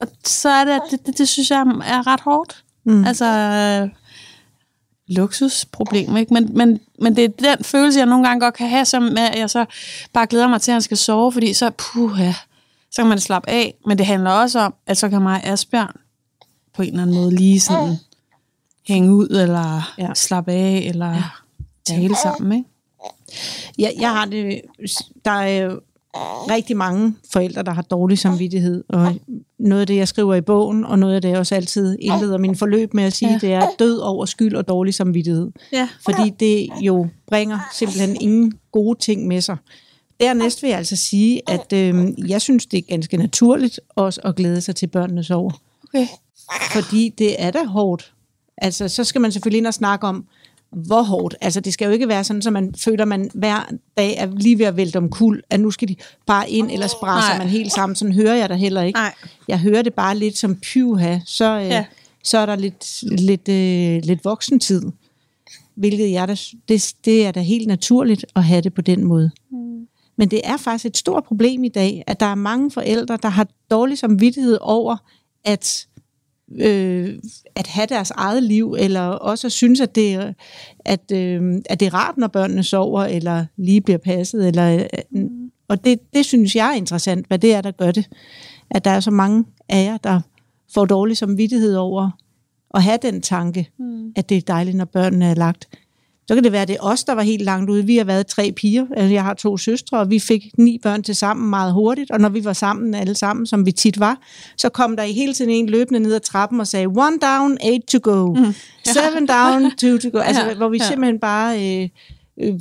og så er det, at det, det, det synes jeg er ret hårdt. Mm. Altså, luksusproblem, ikke? Men, men, men det er den følelse, jeg nogle gange godt kan have, som med, at jeg så bare glæder mig til, at han skal sove, fordi så, puh, ja, så kan man slappe af. Men det handler også om, at så kan mig Asbjørn på en eller anden måde lige sådan hænge ud, eller Ja. ja. slappe af, eller ja. tale sammen, ikke? Jeg, jeg har det, der er rigtig mange forældre, der har dårlig samvittighed, og noget af det, jeg skriver i bogen, og noget af det, jeg også altid indleder min forløb med at sige, ja. Det er død over skyld og dårlig samvittighed. Ja. Fordi det jo bringer simpelthen ingen gode ting med sig. Dernæst vil jeg altså sige, at øh, jeg synes, det er ganske naturligt også at glæde sig til børnene sover. Okay. Fordi det er da hårdt. Altså, så skal man selvfølgelig ind og snakke om, hvor hårdt. Altså, det skal jo ikke være sådan, at man føler, man hver dag er lige ved at vælte om kul, at nu skal de bare ind, ellers braser Nej. man helt sammen. Sådan hører jeg da heller ikke. Nej. Jeg hører det bare lidt som pyuha, så, øh. Ja. så er der lidt, lidt, øh, lidt voksentid. Hvilket jeg da, det, det er da helt naturligt at have det på den måde. Mm. Men det er faktisk et stort problem i dag, at der er mange forældre, der har dårlig samvittighed over, at øh, at have deres eget liv, eller også at synes, at det, er- at, øh, at det er rart, når børnene sover, eller lige bliver passet. Eller, øh, og det, det synes jeg er interessant, hvad det er, der gør det. At der er så mange af jer, der får dårlig samvittighed over at have den tanke, mm. at det er dejligt, når børnene er lagt. Så kan det være, at det er os, der var helt langt ude. Vi har været tre piger. Altså, jeg har to søstre, og vi fik ni børn til sammen meget hurtigt. Og når vi var sammen alle sammen, som vi tit var, så kom der i hele tiden en løbende ned ad trappen og sagde, one down, eight to go. Mm. Seven down, two to go. Altså, ja, hvor vi ja. simpelthen bare... Øh, øh,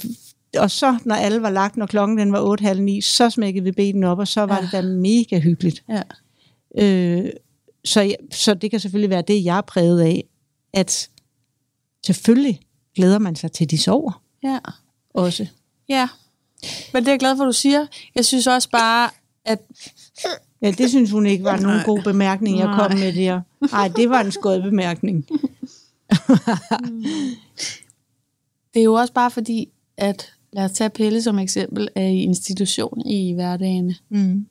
og så, når alle var lagt, når klokken den var 8, halv 9, så smækkede vi benene op, og så var ja. det da mega hyggeligt. Ja. Øh, så, så det kan selvfølgelig være det, jeg er præget af, at selvfølgelig glæder man sig til, de sover. Ja. Også. Ja, men det er jeg glad for, at du siger. Jeg synes også bare, at... Ja, det synes hun ikke var nogen god bemærkning, jeg kom med der. Nej, det var en skød bemærkning. det er jo også bare fordi, at lad os tage Pelle som eksempel, er i institution i hverdagen. Mm.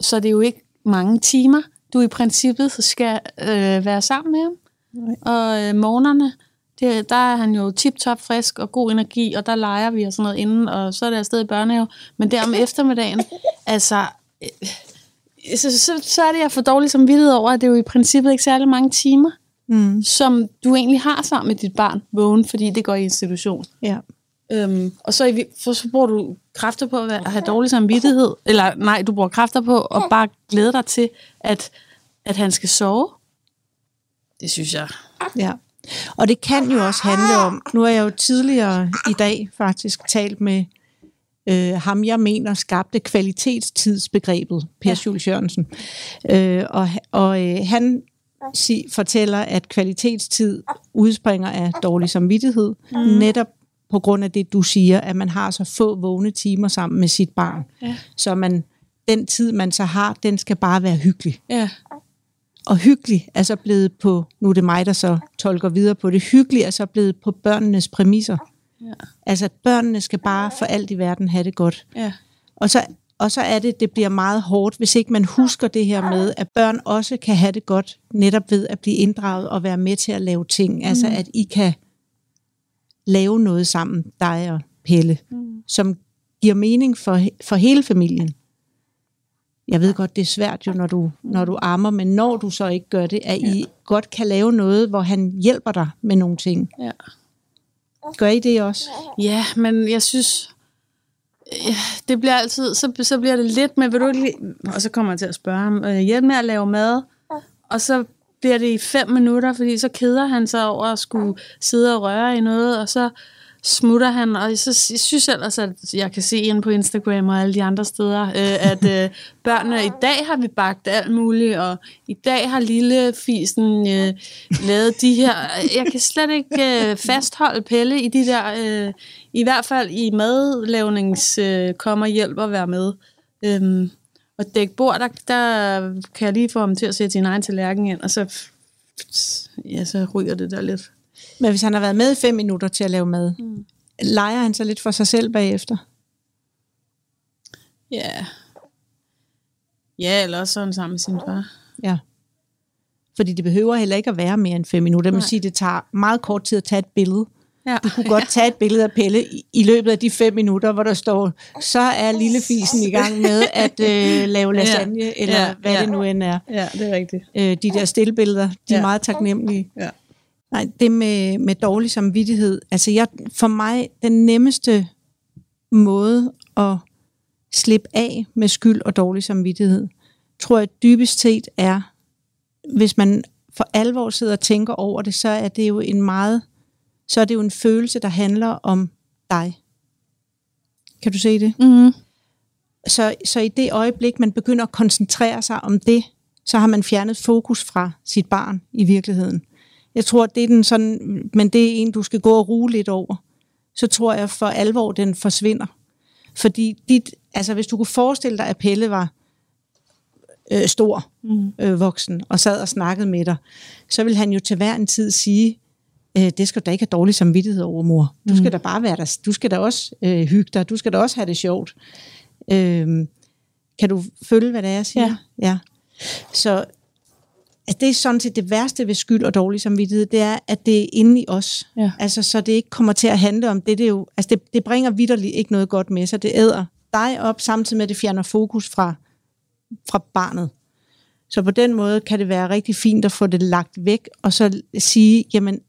Så det er jo ikke mange timer, du i princippet skal øh, være sammen med ham. Nej. Og øh, morgenerne, det, der er han jo tip-top frisk og god energi, og der leger vi og sådan noget inden, og så er det afsted i børnehave. Men der om eftermiddagen, altså, øh, så, så, så er det, jeg for dårligt som vidtighed over, at det er jo i princippet ikke særlig mange timer, mm. som du egentlig har sammen med dit barn vågen, fordi det går i institution. Ja. Øhm, og så, for, så bruger du kræfter på at have dårlig samvittighed, eller nej, du bruger kræfter på at bare glæde dig til, at, at han skal sove. Det synes jeg. Ja. Og det kan jo også handle om, nu har jeg jo tidligere i dag faktisk talt med øh, ham, jeg mener skabte kvalitetstidsbegrebet, Per ja. Jules Jørgensen. Øh, og og øh, han sig, fortæller, at kvalitetstid udspringer af dårlig samvittighed, mm. netop på grund af det, du siger, at man har så få vågne timer sammen med sit barn. Ja. Så man, den tid, man så har, den skal bare være hyggelig. Ja. Og hyggelig er så blevet på, nu er det mig, der så tolker videre på det, hyggelig er så blevet på børnenes præmisser. Ja. Altså, børnene skal bare for alt i verden have det godt. Ja. Og så og så er det, det bliver meget hårdt, hvis ikke man husker det her med, at børn også kan have det godt, netop ved at blive inddraget og være med til at lave ting. Altså, mm. Altså, at I kan lave noget sammen, dig og Pelle, mm. som giver mening for, for hele familien. Jeg ved godt, det er svært jo, når du, når du ammer, men når du så ikke gør det, at ja. I godt kan lave noget, hvor han hjælper dig med nogle ting. Ja. Gør I det også? Ja, men jeg synes, ja, det bliver altid, så, så bliver det lidt med, vil du ikke og så kommer jeg til at spørge ham, øh, hjælp med at lave mad, og så bliver det i fem minutter, fordi så keder han sig over at skulle sidde og røre i noget, og så smutter han, og så jeg synes ellers, at jeg kan se ind på Instagram og alle de andre steder, øh, at øh, børnene, i dag har vi bagt alt muligt, og i dag har lille fisen øh, lavet de her, jeg kan slet ikke øh, fastholde Pelle i de der, øh, i hvert fald i madlavnings øh, kommer hjælp at være med. Øhm, og dække bord, der, der kan jeg lige få ham til at sætte sin egen tallerken ind, og så, ja, så ryger det der lidt. Men hvis han har været med i fem minutter til at lave mad, mm. leger han så lidt for sig selv bagefter? Ja. Ja, eller også sådan sammen med sin far. Ja. Fordi det behøver heller ikke at være mere end fem minutter. Man sige, det tager meget kort tid at tage et billede. Ja. Du kunne godt tage et billede af Pelle i løbet af de fem minutter, hvor der står, så er lille fisen i gang med at øh, lave lasagne, ja. eller ja. hvad ja. det nu end er. Ja, det er rigtigt. Øh, de der stillbilleder, de ja. er meget taknemmelige. Ja. Nej, det med, med dårlig samvittighed. Altså jeg, for mig, den nemmeste måde at slippe af med skyld og dårlig samvittighed, tror jeg dybest set er, hvis man for alvor sidder og tænker over det, så er det jo en meget, så er det jo en følelse, der handler om dig. Kan du se det? Mm. Så, så i det øjeblik, man begynder at koncentrere sig om det, så har man fjernet fokus fra sit barn i virkeligheden. Jeg tror, det er den sådan, men det er en, du skal gå og ruge lidt over. Så tror jeg for alvor, den forsvinder. Fordi dit, altså hvis du kunne forestille dig, at Pelle var øh, stor, mm. øh, voksen, og sad og snakkede med dig, så vil han jo til hver en tid sige, øh, det skal du da ikke have dårlig samvittighed over, mor. Du skal mm. da bare være der. Du skal da også øh, hygge dig. Du skal da også have det sjovt. Øh, kan du følge, hvad det er, jeg siger? Ja. ja. Så Altså, det er sådan set det værste ved skyld og dårlig samvittighed, det er, at det er inde i os. Ja. Altså, så det ikke kommer til at handle om det. Det, er jo, altså, det, det bringer vidderligt ikke noget godt med sig. Det æder dig op, samtidig med, at det fjerner fokus fra, fra barnet. Så på den måde kan det være rigtig fint at få det lagt væk, og så sige, jamen,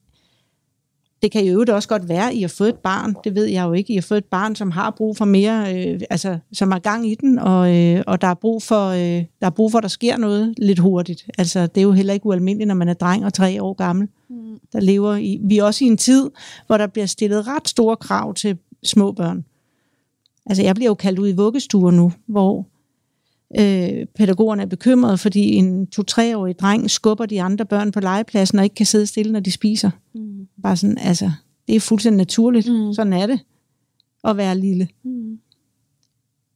det kan jo øvrigt også godt være, at I har fået et barn, det ved jeg jo ikke, I har fået et barn, som har brug for mere, øh, altså som er gang i den, og, øh, og der, er brug for, øh, der er brug for, at der sker noget lidt hurtigt. Altså det er jo heller ikke ualmindeligt, når man er dreng og tre år gammel. Mm. Der lever i, vi er også i en tid, hvor der bliver stillet ret store krav til små børn. Altså jeg bliver jo kaldt ud i vuggestuer nu, hvor øh, pædagogerne er bekymrede, fordi en to-treårig dreng skubber de andre børn på legepladsen og ikke kan sidde stille, når de spiser. Mm. Bare sådan, altså, det er fuldstændig naturligt. Mm. Sådan er det at være lille. Mm.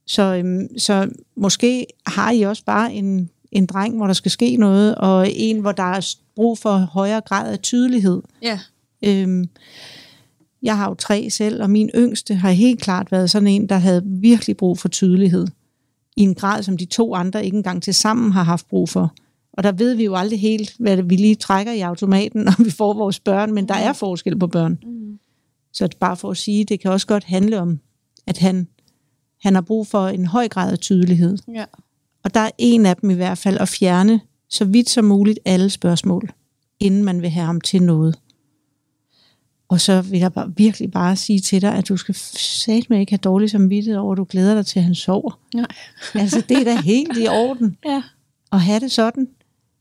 Så, øhm, så måske har I også bare en, en dreng, hvor der skal ske noget, og en, hvor der er brug for højere grad af tydelighed. Ja. Øhm, jeg har jo tre selv, og min yngste har helt klart været sådan en, der havde virkelig brug for tydelighed i en grad, som de to andre ikke engang til sammen har haft brug for. Og der ved vi jo aldrig helt, hvad vi lige trækker i automaten, når vi får vores børn, men der er forskel på børn. Mm. Så bare for at sige, det kan også godt handle om, at han, han har brug for en høj grad af tydelighed. Ja. Og der er en af dem i hvert fald at fjerne så vidt som muligt alle spørgsmål, inden man vil have ham til noget. Og så vil jeg bare, virkelig bare sige til dig, at du skal satme ikke have dårlig samvittighed over, at du glæder dig til, at han sover. Nej. altså, det er da helt i orden Ja. at have det sådan.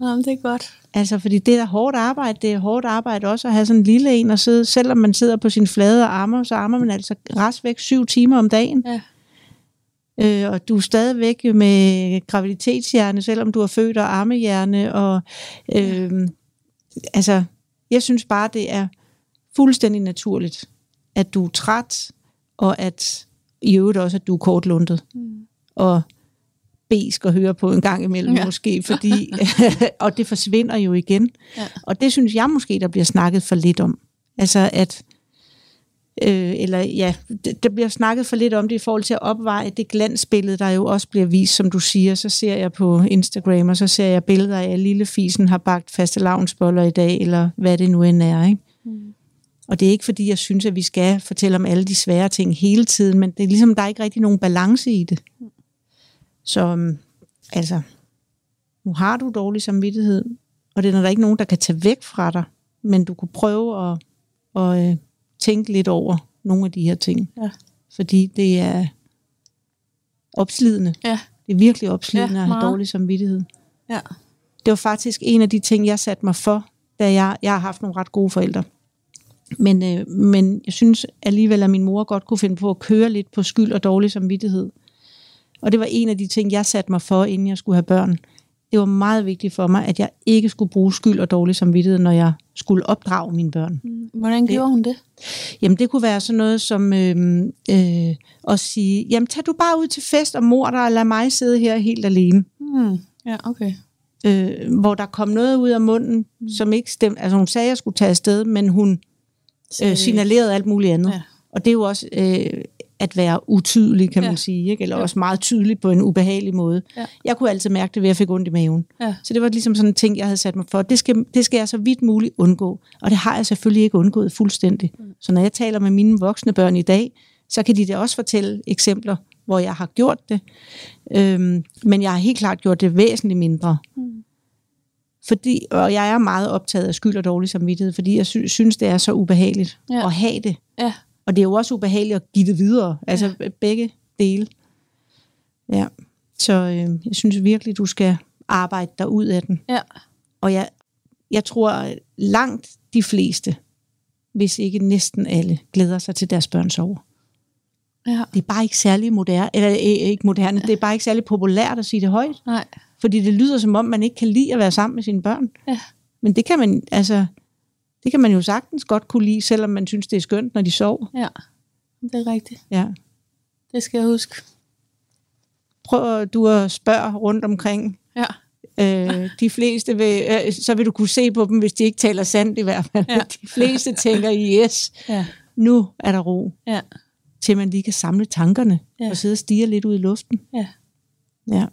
Jamen, det er godt. Altså, fordi det er da hårdt arbejde. Det er hårdt arbejde også at have sådan en lille en og sidde, selvom man sidder på sin flade arme, så armer man altså rest væk syv timer om dagen. Ja. Øh, og du er stadigvæk med graviditetshjerne, selvom du er født og armehjerne. Og, øh, altså, jeg synes bare, det er fuldstændig naturligt, at du er træt, og at i øvrigt også, at du er kortlundet. Mm. Og B skal høre på en gang imellem Ja. måske, fordi, og det forsvinder jo igen. Ja. Og det synes jeg måske, der bliver snakket for lidt om. Altså at, øh, eller ja, der bliver snakket for lidt om det i forhold til at opveje det glansbillede, der jo også bliver vist, som du siger. Så ser jeg på Instagram, og så ser jeg billeder af, at lille fisen har bagt faste lavnsboller i dag, eller hvad det nu end er, ikke? Mm. Og det er ikke fordi, jeg synes, at vi skal fortælle om alle de svære ting hele tiden, men det er ligesom, der er ikke rigtig nogen balance i det. Så øhm, altså, nu har du dårlig samvittighed, og det er der ikke nogen, der kan tage væk fra dig, men du kunne prøve at, at øh, tænke lidt over nogle af de her ting. Ja. Fordi det er opslidende. Ja. Det er virkelig opslidende Ja, at have dårlig samvittighed. Ja. Det var faktisk en af de ting, jeg satte mig for, da jeg, jeg har haft nogle ret gode forældre. Men, øh, men jeg synes alligevel, at min mor godt kunne finde på at køre lidt på skyld og dårlig samvittighed. Og det var en af de ting, jeg satte mig for, inden jeg skulle have børn. Det var meget vigtigt for mig, at jeg ikke skulle bruge skyld og dårlig samvittighed, når jeg skulle opdrage mine børn. Hvordan gjorde hun det? Jamen det kunne være sådan noget som øh, øh, at sige, jamen tag du bare ud til fest og mor dig, og lad mig sidde her helt alene. Mm. Ja, okay. øh, hvor der kom noget ud af munden, mm. som ikke stemte. Altså hun sagde, at jeg skulle tage afsted, men hun øh, signalerede alt muligt andet. Ja. Og det er jo også øh, at være utydelig, kan Ja. man sige. Ikke? Eller Ja. også meget tydelig på en ubehagelig måde. Ja. Jeg kunne altid mærke det ved, at jeg fik ondt i maven. Ja. Så det var ligesom sådan en ting, jeg havde sat mig for. Det skal, det skal jeg så vidt muligt undgå. Og det har jeg selvfølgelig ikke undgået fuldstændig. Mm. Så når jeg taler med mine voksne børn i dag, så kan de da også fortælle eksempler, hvor jeg har gjort det. Øhm, men jeg har helt klart gjort det væsentligt mindre. Mm. Fordi, og jeg er meget optaget af skyld og dårlig samvittighed, fordi jeg sy- synes, det er så ubehageligt Ja. at have det. Ja. Og det er jo også ubehageligt at give det videre. Altså ja. begge dele. Ja. Så øh, jeg synes virkelig, du skal arbejde dig ud af den. Ja. Og jeg, jeg tror langt de fleste, hvis ikke næsten alle, glæder sig til deres børns år. Ja. Det er bare ikke særlig moderne, eller øh, ikke moderne, det er bare ikke særlig populært at sige det højt. Nej. Fordi det lyder som om, man ikke kan lide at være sammen med sine børn. Ja. Men det kan man, altså, det kan man jo sagtens godt kunne lide, selvom man synes, det er skønt, når de sover. Ja. Det er rigtigt. Ja. Det skal jeg huske. Prøv du at spørge rundt omkring. Ja. Øh, de fleste vil, øh, så vil du kunne se på dem, hvis de ikke taler sandt i hvert fald. Ja. De fleste tænker, yes, Ja. nu er der ro. Ja. Til man lige kan samle tankerne Ja. og sidde og stige lidt ud i luften. Ja. Ja.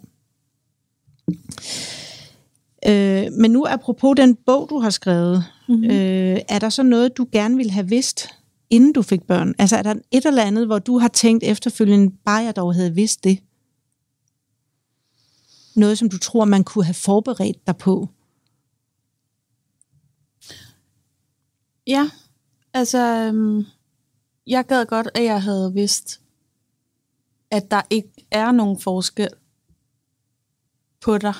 Øh, men nu apropos den bog, du har skrevet, mm-hmm. øh, er der så noget, du gerne ville have vidst, inden du fik børn? Altså er der et eller andet, hvor du har tænkt efterfølgende, bare jeg dog havde vidst det? Noget, som du tror, man kunne have forberedt dig på? Ja. altså, øhm, jeg gad godt, at jeg havde vidst, at der ikke er nogen forskel på dig.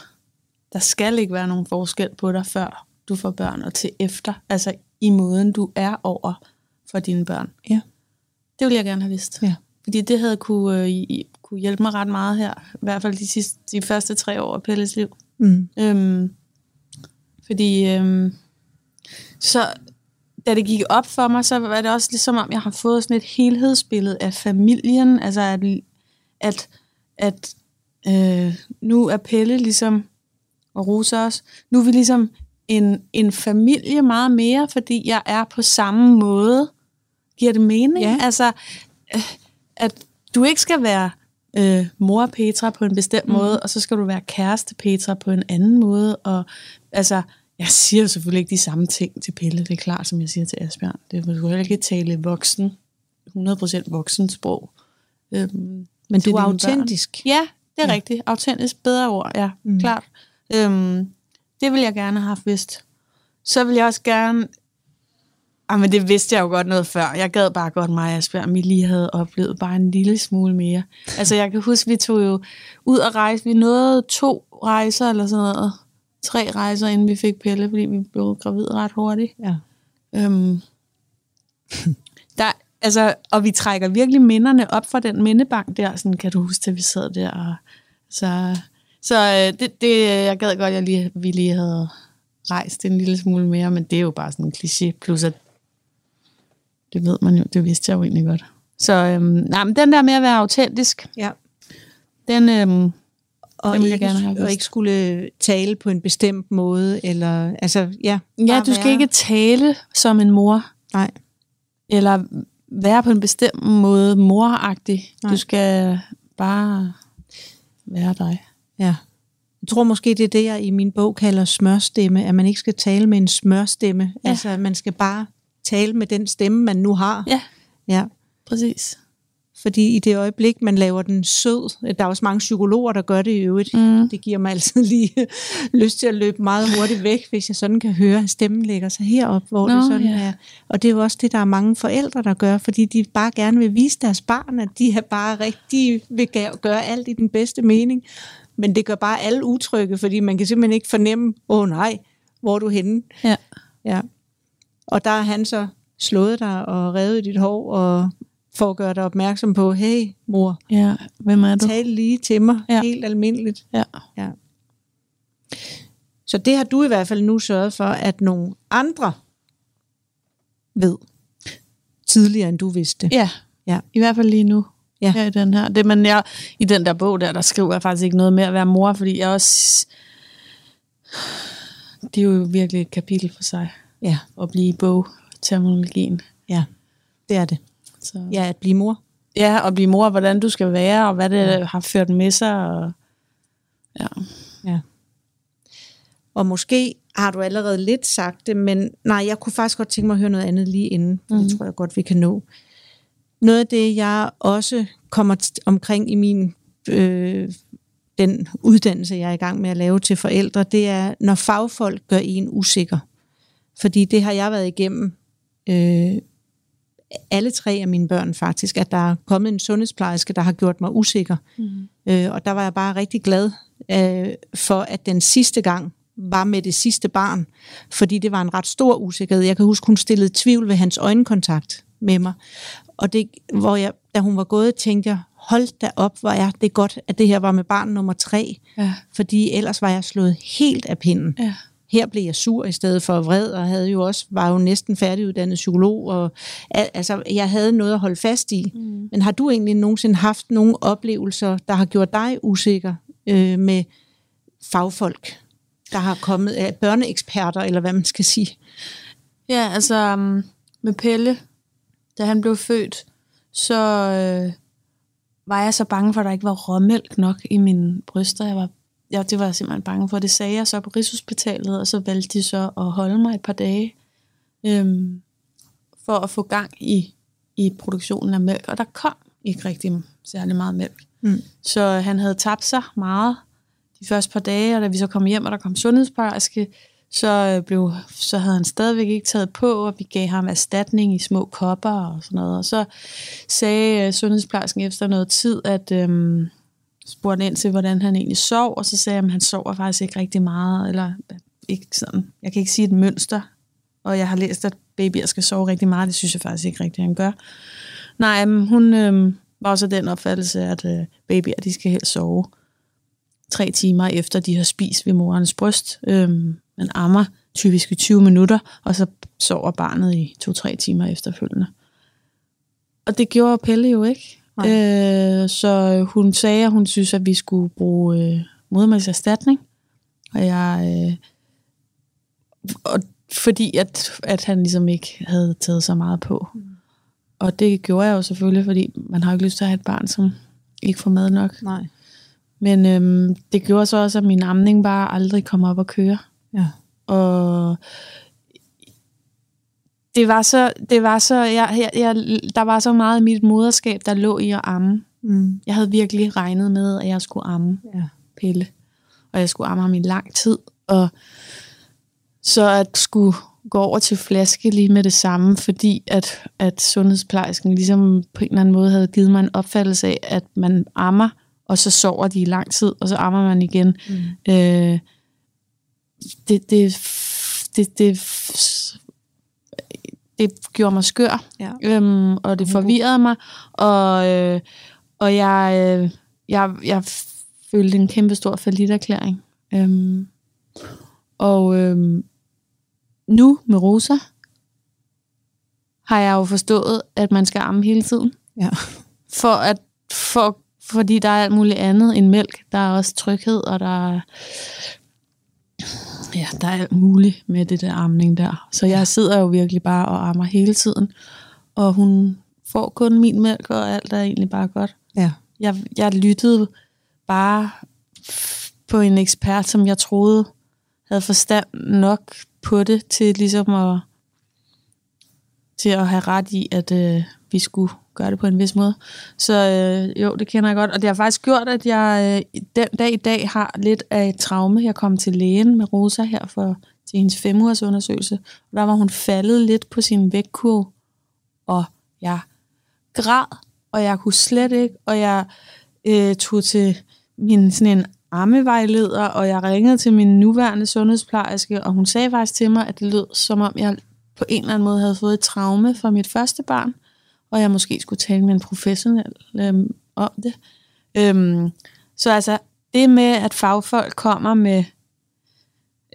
Der skal ikke være nogen forskel på dig, før du får børn, og til efter. Altså i måden, du er over for dine børn. Ja. Det ville jeg gerne have vidst. Ja. Fordi det havde kunne, øh, kunne hjælpe mig ret meget her. I hvert fald de, sidste, de første tre år af Pelles liv. Mm. Øhm, fordi øhm, så da det gik op for mig, så var det også ligesom om, jeg har fået sådan et helhedsbillede af familien. Altså at, at, at øh, nu er Pelle ligesom, og Rosa også, nu er vi ligesom en, en familie meget mere, fordi jeg er på samme måde. Giver det mening? Ja. Altså, øh, at du ikke skal være øh, mor Petra på en bestemt mm. måde, og så skal du være kæreste Petra på en anden måde. Og altså, jeg siger jo selvfølgelig ikke de samme ting til Pelle, det er klart, som jeg siger til Asbjørn. Det vil du heller ikke tale voksen, 100% voksen sprog. Øhm, Men du er børn. autentisk. Ja, det er Ja. rigtigt. Autentisk, bedre ord, ja, Mm. klart. Øhm, det vil jeg gerne have haft vidst. Så vil jeg også gerne... Ah, men det vidste jeg jo godt noget før. Jeg gad bare godt mig, Asbjørn, vi lige havde oplevet bare en lille smule mere. Altså, jeg kan huske, vi tog jo ud og rejse. Vi nåede to rejser eller sådan noget. Tre rejser, inden vi fik Pelle, fordi vi blev gravid ret hurtigt. Ja. Øhm, altså, og vi trækker virkelig minderne op fra den mindebank der, sådan kan du huske, at vi sad der. Og, så så øh, det, det, jeg gad godt, at lige, vi lige havde rejst en lille smule mere, men det er jo bare sådan en kliché, plus at det ved man jo, det vidste jeg jo egentlig godt. Så øhm, nej, men den der med at være autentisk, ja. den, øhm, Og, Den vil jeg ikke, gerne have og ikke skulle tale på en bestemt måde, eller, altså, ja. ja, du skal være- ikke tale som en mor, Nej, eller være på en bestemt måde moragtig. Nej. Du skal bare være dig. ja. Jeg tror måske, det er det, jeg i min bog kalder smørstemme, at man ikke skal tale med en smørstemme. Ja. Ja. Altså, man skal bare tale med den stemme, man nu har. Ja, ja. præcis. Fordi i det øjeblik, man laver den sød, der er også mange psykologer, der gør det i øvrigt. Mm. Det giver mig altid lige lyst til at løbe meget hurtigt væk, hvis jeg sådan kan høre, at stemmen lægger sig herop, hvor Nå, det sådan ja. er. Og det er jo også det, der er mange forældre, der gør, fordi de bare gerne vil vise deres barn, at de er bare rigtig vil gøre alt i den bedste mening. Men det gør bare alle utrygge, fordi man kan simpelthen ikke fornemme, åh oh, nej, hvor er du henne? Ja. Ja. Og der har han så slået dig og revet i dit hår, og for at gøre dig opmærksom på, hey mor, ja, hvem er du? tal lige til mig, ja. Helt almindeligt. Ja. Ja. Så det har du i hvert fald nu sørget for, at nogle andre ved tidligere, end du vidste. Ja, Ja. i hvert fald lige nu. Ja. Her i den her. Det, men jeg, i den der bog der, der skriver jeg faktisk ikke noget med at være mor, fordi jeg også... Det er jo virkelig et kapitel for sig, Ja, at blive bogterminologien. ja, det er det. Så. Ja, at blive mor. ja, at blive mor, hvordan du skal være, og hvad det har ført med sig. Og, ja. Ja. Og måske har du allerede lidt sagt det, men nej, jeg kunne faktisk godt tænke mig at høre noget andet lige inden. Mm. Det tror jeg godt, vi kan nå. Noget af det, jeg også kommer t- omkring i min øh, den uddannelse, jeg er i gang med at lave til forældre, det er, når fagfolk gør en usikker. Fordi det har jeg været igennem øh, alle tre af mine børn faktisk, at der er kommet en sundhedsplejerske, der har gjort mig usikker. Mm. Øh, og der var jeg bare rigtig glad øh, for, at den sidste gang var med det sidste barn, fordi det var en ret stor usikkerhed. Jeg kan huske, hun stillede tvivl ved hans øjenkontakt med mig. Og det, hvor jeg, da hun var gået, tænkte jeg, hold da op, hvor er det godt, at det her var med barn nummer tre. Ja. Fordi ellers var jeg slået helt af pinden. Ja. Her blev jeg sur i stedet for vred, og havde jo også, var jo næsten færdiguddannet psykolog, og al- altså, jeg havde noget at holde fast i. Mm. Men har du egentlig nogensinde haft nogle oplevelser, der har gjort dig usikker øh, med fagfolk, der har kommet af børneeksperter, eller hvad man skal sige? Ja, altså um, med Pelle, da han blev født, så øh, var jeg så bange for, at der ikke var råmælk nok i mine bryster. Jeg var, ja, det var jeg simpelthen bange for. Det sagde jeg så på Rigshospitalet, og så valgte de så at holde mig et par dage øhm, for at få gang i, i produktionen af mælk. Og der kom ikke rigtig særlig meget mælk. Mm. Så han havde tabt sig meget de første par dage, og da vi så kom hjem, og der kom sundhedsplejerske, så, øh, blev, så havde han stadigvæk ikke taget på, og vi gav ham erstatning i små kopper og sådan noget. Og så sagde øh, sundhedsplejersken efter noget tid, at øhm, spurgte ind til, hvordan han egentlig sov, og så sagde jeg, at han sover faktisk ikke rigtig meget, eller ikke sådan, jeg kan ikke sige et mønster, og jeg har læst, at babyer skal sove rigtig meget, det synes jeg faktisk ikke rigtig, han gør. Nej, men hun øh, var også den opfattelse, at øh, babyer, de skal helst sove tre timer efter, de har spist ved morens bryst. Øh, man ammer typisk i 20 minutter, og så sover barnet i to-tre timer efterfølgende. Og det gjorde Pelle jo ikke. Øh, så hun sagde, at hun synes, at vi skulle bruge øh, modermælkserstatning. Og jeg... Øh, og fordi at, at han ligesom ikke havde taget så meget på. Mm. Og det gjorde jeg jo selvfølgelig, fordi man har ikke lyst til at have et barn, som ikke får mad nok. Nej. Men øhm, det gjorde så også, at min amning bare aldrig kom op og køre. Ja. Og det var så, det var så jeg, jeg, jeg, der var så meget i mit moderskab, der lå i at amme. Mm. Jeg havde virkelig regnet med, at jeg skulle amme Ja. Pelle. Og jeg skulle amme ham i lang tid. Og så at skulle gå over til flaske lige med det samme, fordi at, at sundhedsplejersken ligesom på en eller anden måde havde givet mig en opfattelse af, at man ammer, og så sover de i lang tid, og så ammer man igen. Mm. Øh, det, det, det, det, det gjorde mig skør, Ja. øhm, og det forvirrede mig, og, øh, og jeg, øh, jeg, jeg følte en kæmpe stor erklæring. Øhm, og øhm, nu med Rosa har jeg jo forstået, at man skal amme hele tiden. Ja. For at, for, fordi der er alt muligt andet end mælk. Der er også tryghed, og der er, ja, der er alt muligt med det der amning der. Så jeg sidder jo virkelig bare og ammer hele tiden. Og hun får kun min mælk, og alt er egentlig bare godt. Ja. Jeg, jeg lyttede bare på en ekspert, som jeg troede havde forstand nok på det til ligesom at til at have ret i, at øh, vi skulle gøre det på en vis måde. Så øh, jo, det kender jeg godt. Og det har faktisk gjort, at jeg øh, den dag i dag har lidt af et traume. Jeg kom til lægen med Rosa her for til hendes fem ugers undersøgelse. Og der var hun faldet lidt på sin vægtkurve. Og jeg græd, og jeg kunne slet ikke. Og jeg øh, tog til min sådan en ammevejleder, og jeg ringede til min nuværende sundhedsplejerske, og hun sagde faktisk til mig, at det lød som om, jeg på en eller anden måde havde fået et traume fra mit første barn, og jeg måske skulle tale med en professionel øhm, om det. Øhm, så altså, det med, at fagfolk kommer med,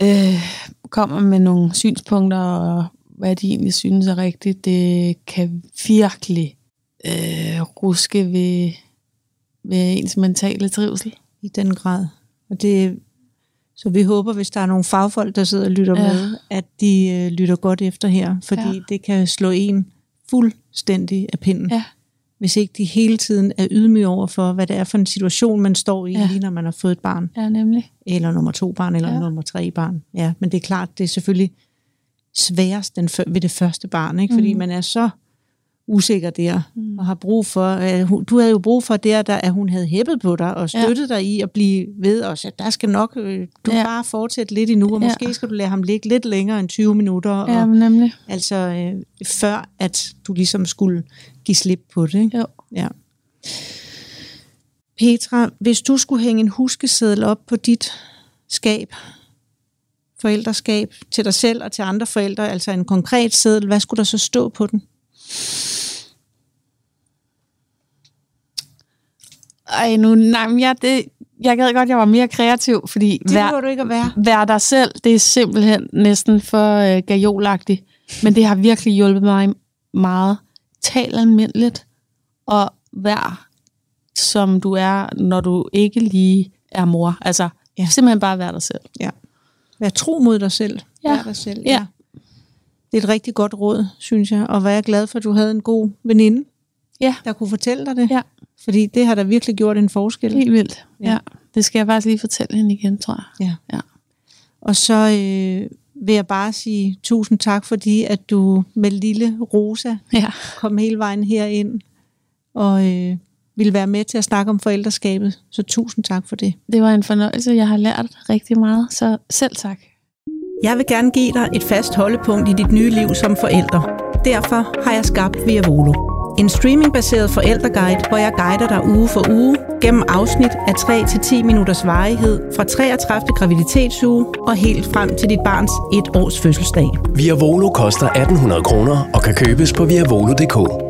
øh, kommer med nogle synspunkter, og hvad de egentlig synes er rigtigt, det kan virkelig øh, ruske ved, ved ens mentale trivsel. I den grad. Og det, så vi håber, hvis der er nogle fagfolk, der sidder og lytter Ja. med, at de øh, lytter godt efter her, fordi ja. det kan slå en fuldstændig af pinden. Ja. Hvis ikke de hele tiden er ydmyge over for, hvad det er for en situation, man står i, Ja. lige når man har fået et barn, Ja, nemlig. eller nummer to barn, eller Ja. nummer tre barn. Ja, men det er klart, det er selvfølgelig sværest den, ved det første barn, ikke? fordi Mhm. man er så usikker der, Mm. og har brug for, øh, du havde jo brug for der, der, at hun havde hæppet på dig, og støttet ja. dig i at blive ved os, at der skal nok, øh, du Ja. bare fortsætte lidt endnu, og Ja. måske skal du lade ham ligge lidt længere end 20 minutter, Ja, og, nemlig. altså øh, før at du ligesom skulle give slip på det. Ikke? Jo. Ja. Petra, hvis du skulle hænge en huskeseddel op på dit skab, forældreskab, til dig selv og til andre forældre, altså en konkret seddel, hvad skulle der så stå på den? Ej, nu, nej, men jeg, det, jeg gad godt, jeg var mere kreativ, fordi Det behøver du ikke at være. vær dig selv, det er simpelthen næsten for øh, gajolagtigt. Men det har virkelig hjulpet mig meget. Tal almindeligt, og vær som du er, når du ikke lige er mor. Altså, ja. Ja. simpelthen bare vær dig selv. Vær tro mod dig selv. Ja. Vær dig selv. Ja. Det er et rigtig godt råd, synes jeg. Og var jeg glad for, at du havde en god veninde, Ja. der kunne fortælle dig det. Ja. Fordi det har da virkelig gjort en forskel. Helt vildt. Ja. Ja. Det skal jeg faktisk lige fortælle hende igen, tror jeg. Ja. Ja. Og så øh, vil jeg bare sige tusind tak, fordi at du med lille Rosa Ja. kom hele vejen herind og øh, ville være med til at snakke om forældreskabet. Så tusind tak for det. Det var en fornøjelse. Jeg har lært rigtig meget, så selv tak. Jeg vil gerne give dig et fast holdepunkt i dit nye liv som forælder. Derfor har jeg skabt Via Volo. En streamingbaseret forældreguide, hvor jeg guider dig uge for uge gennem afsnit af 3-10 minutters varighed fra 33. graviditetsuge og helt frem til dit barns et års fødselsdag. Via Volo koster 1800 kroner og kan købes på viavolo.dk.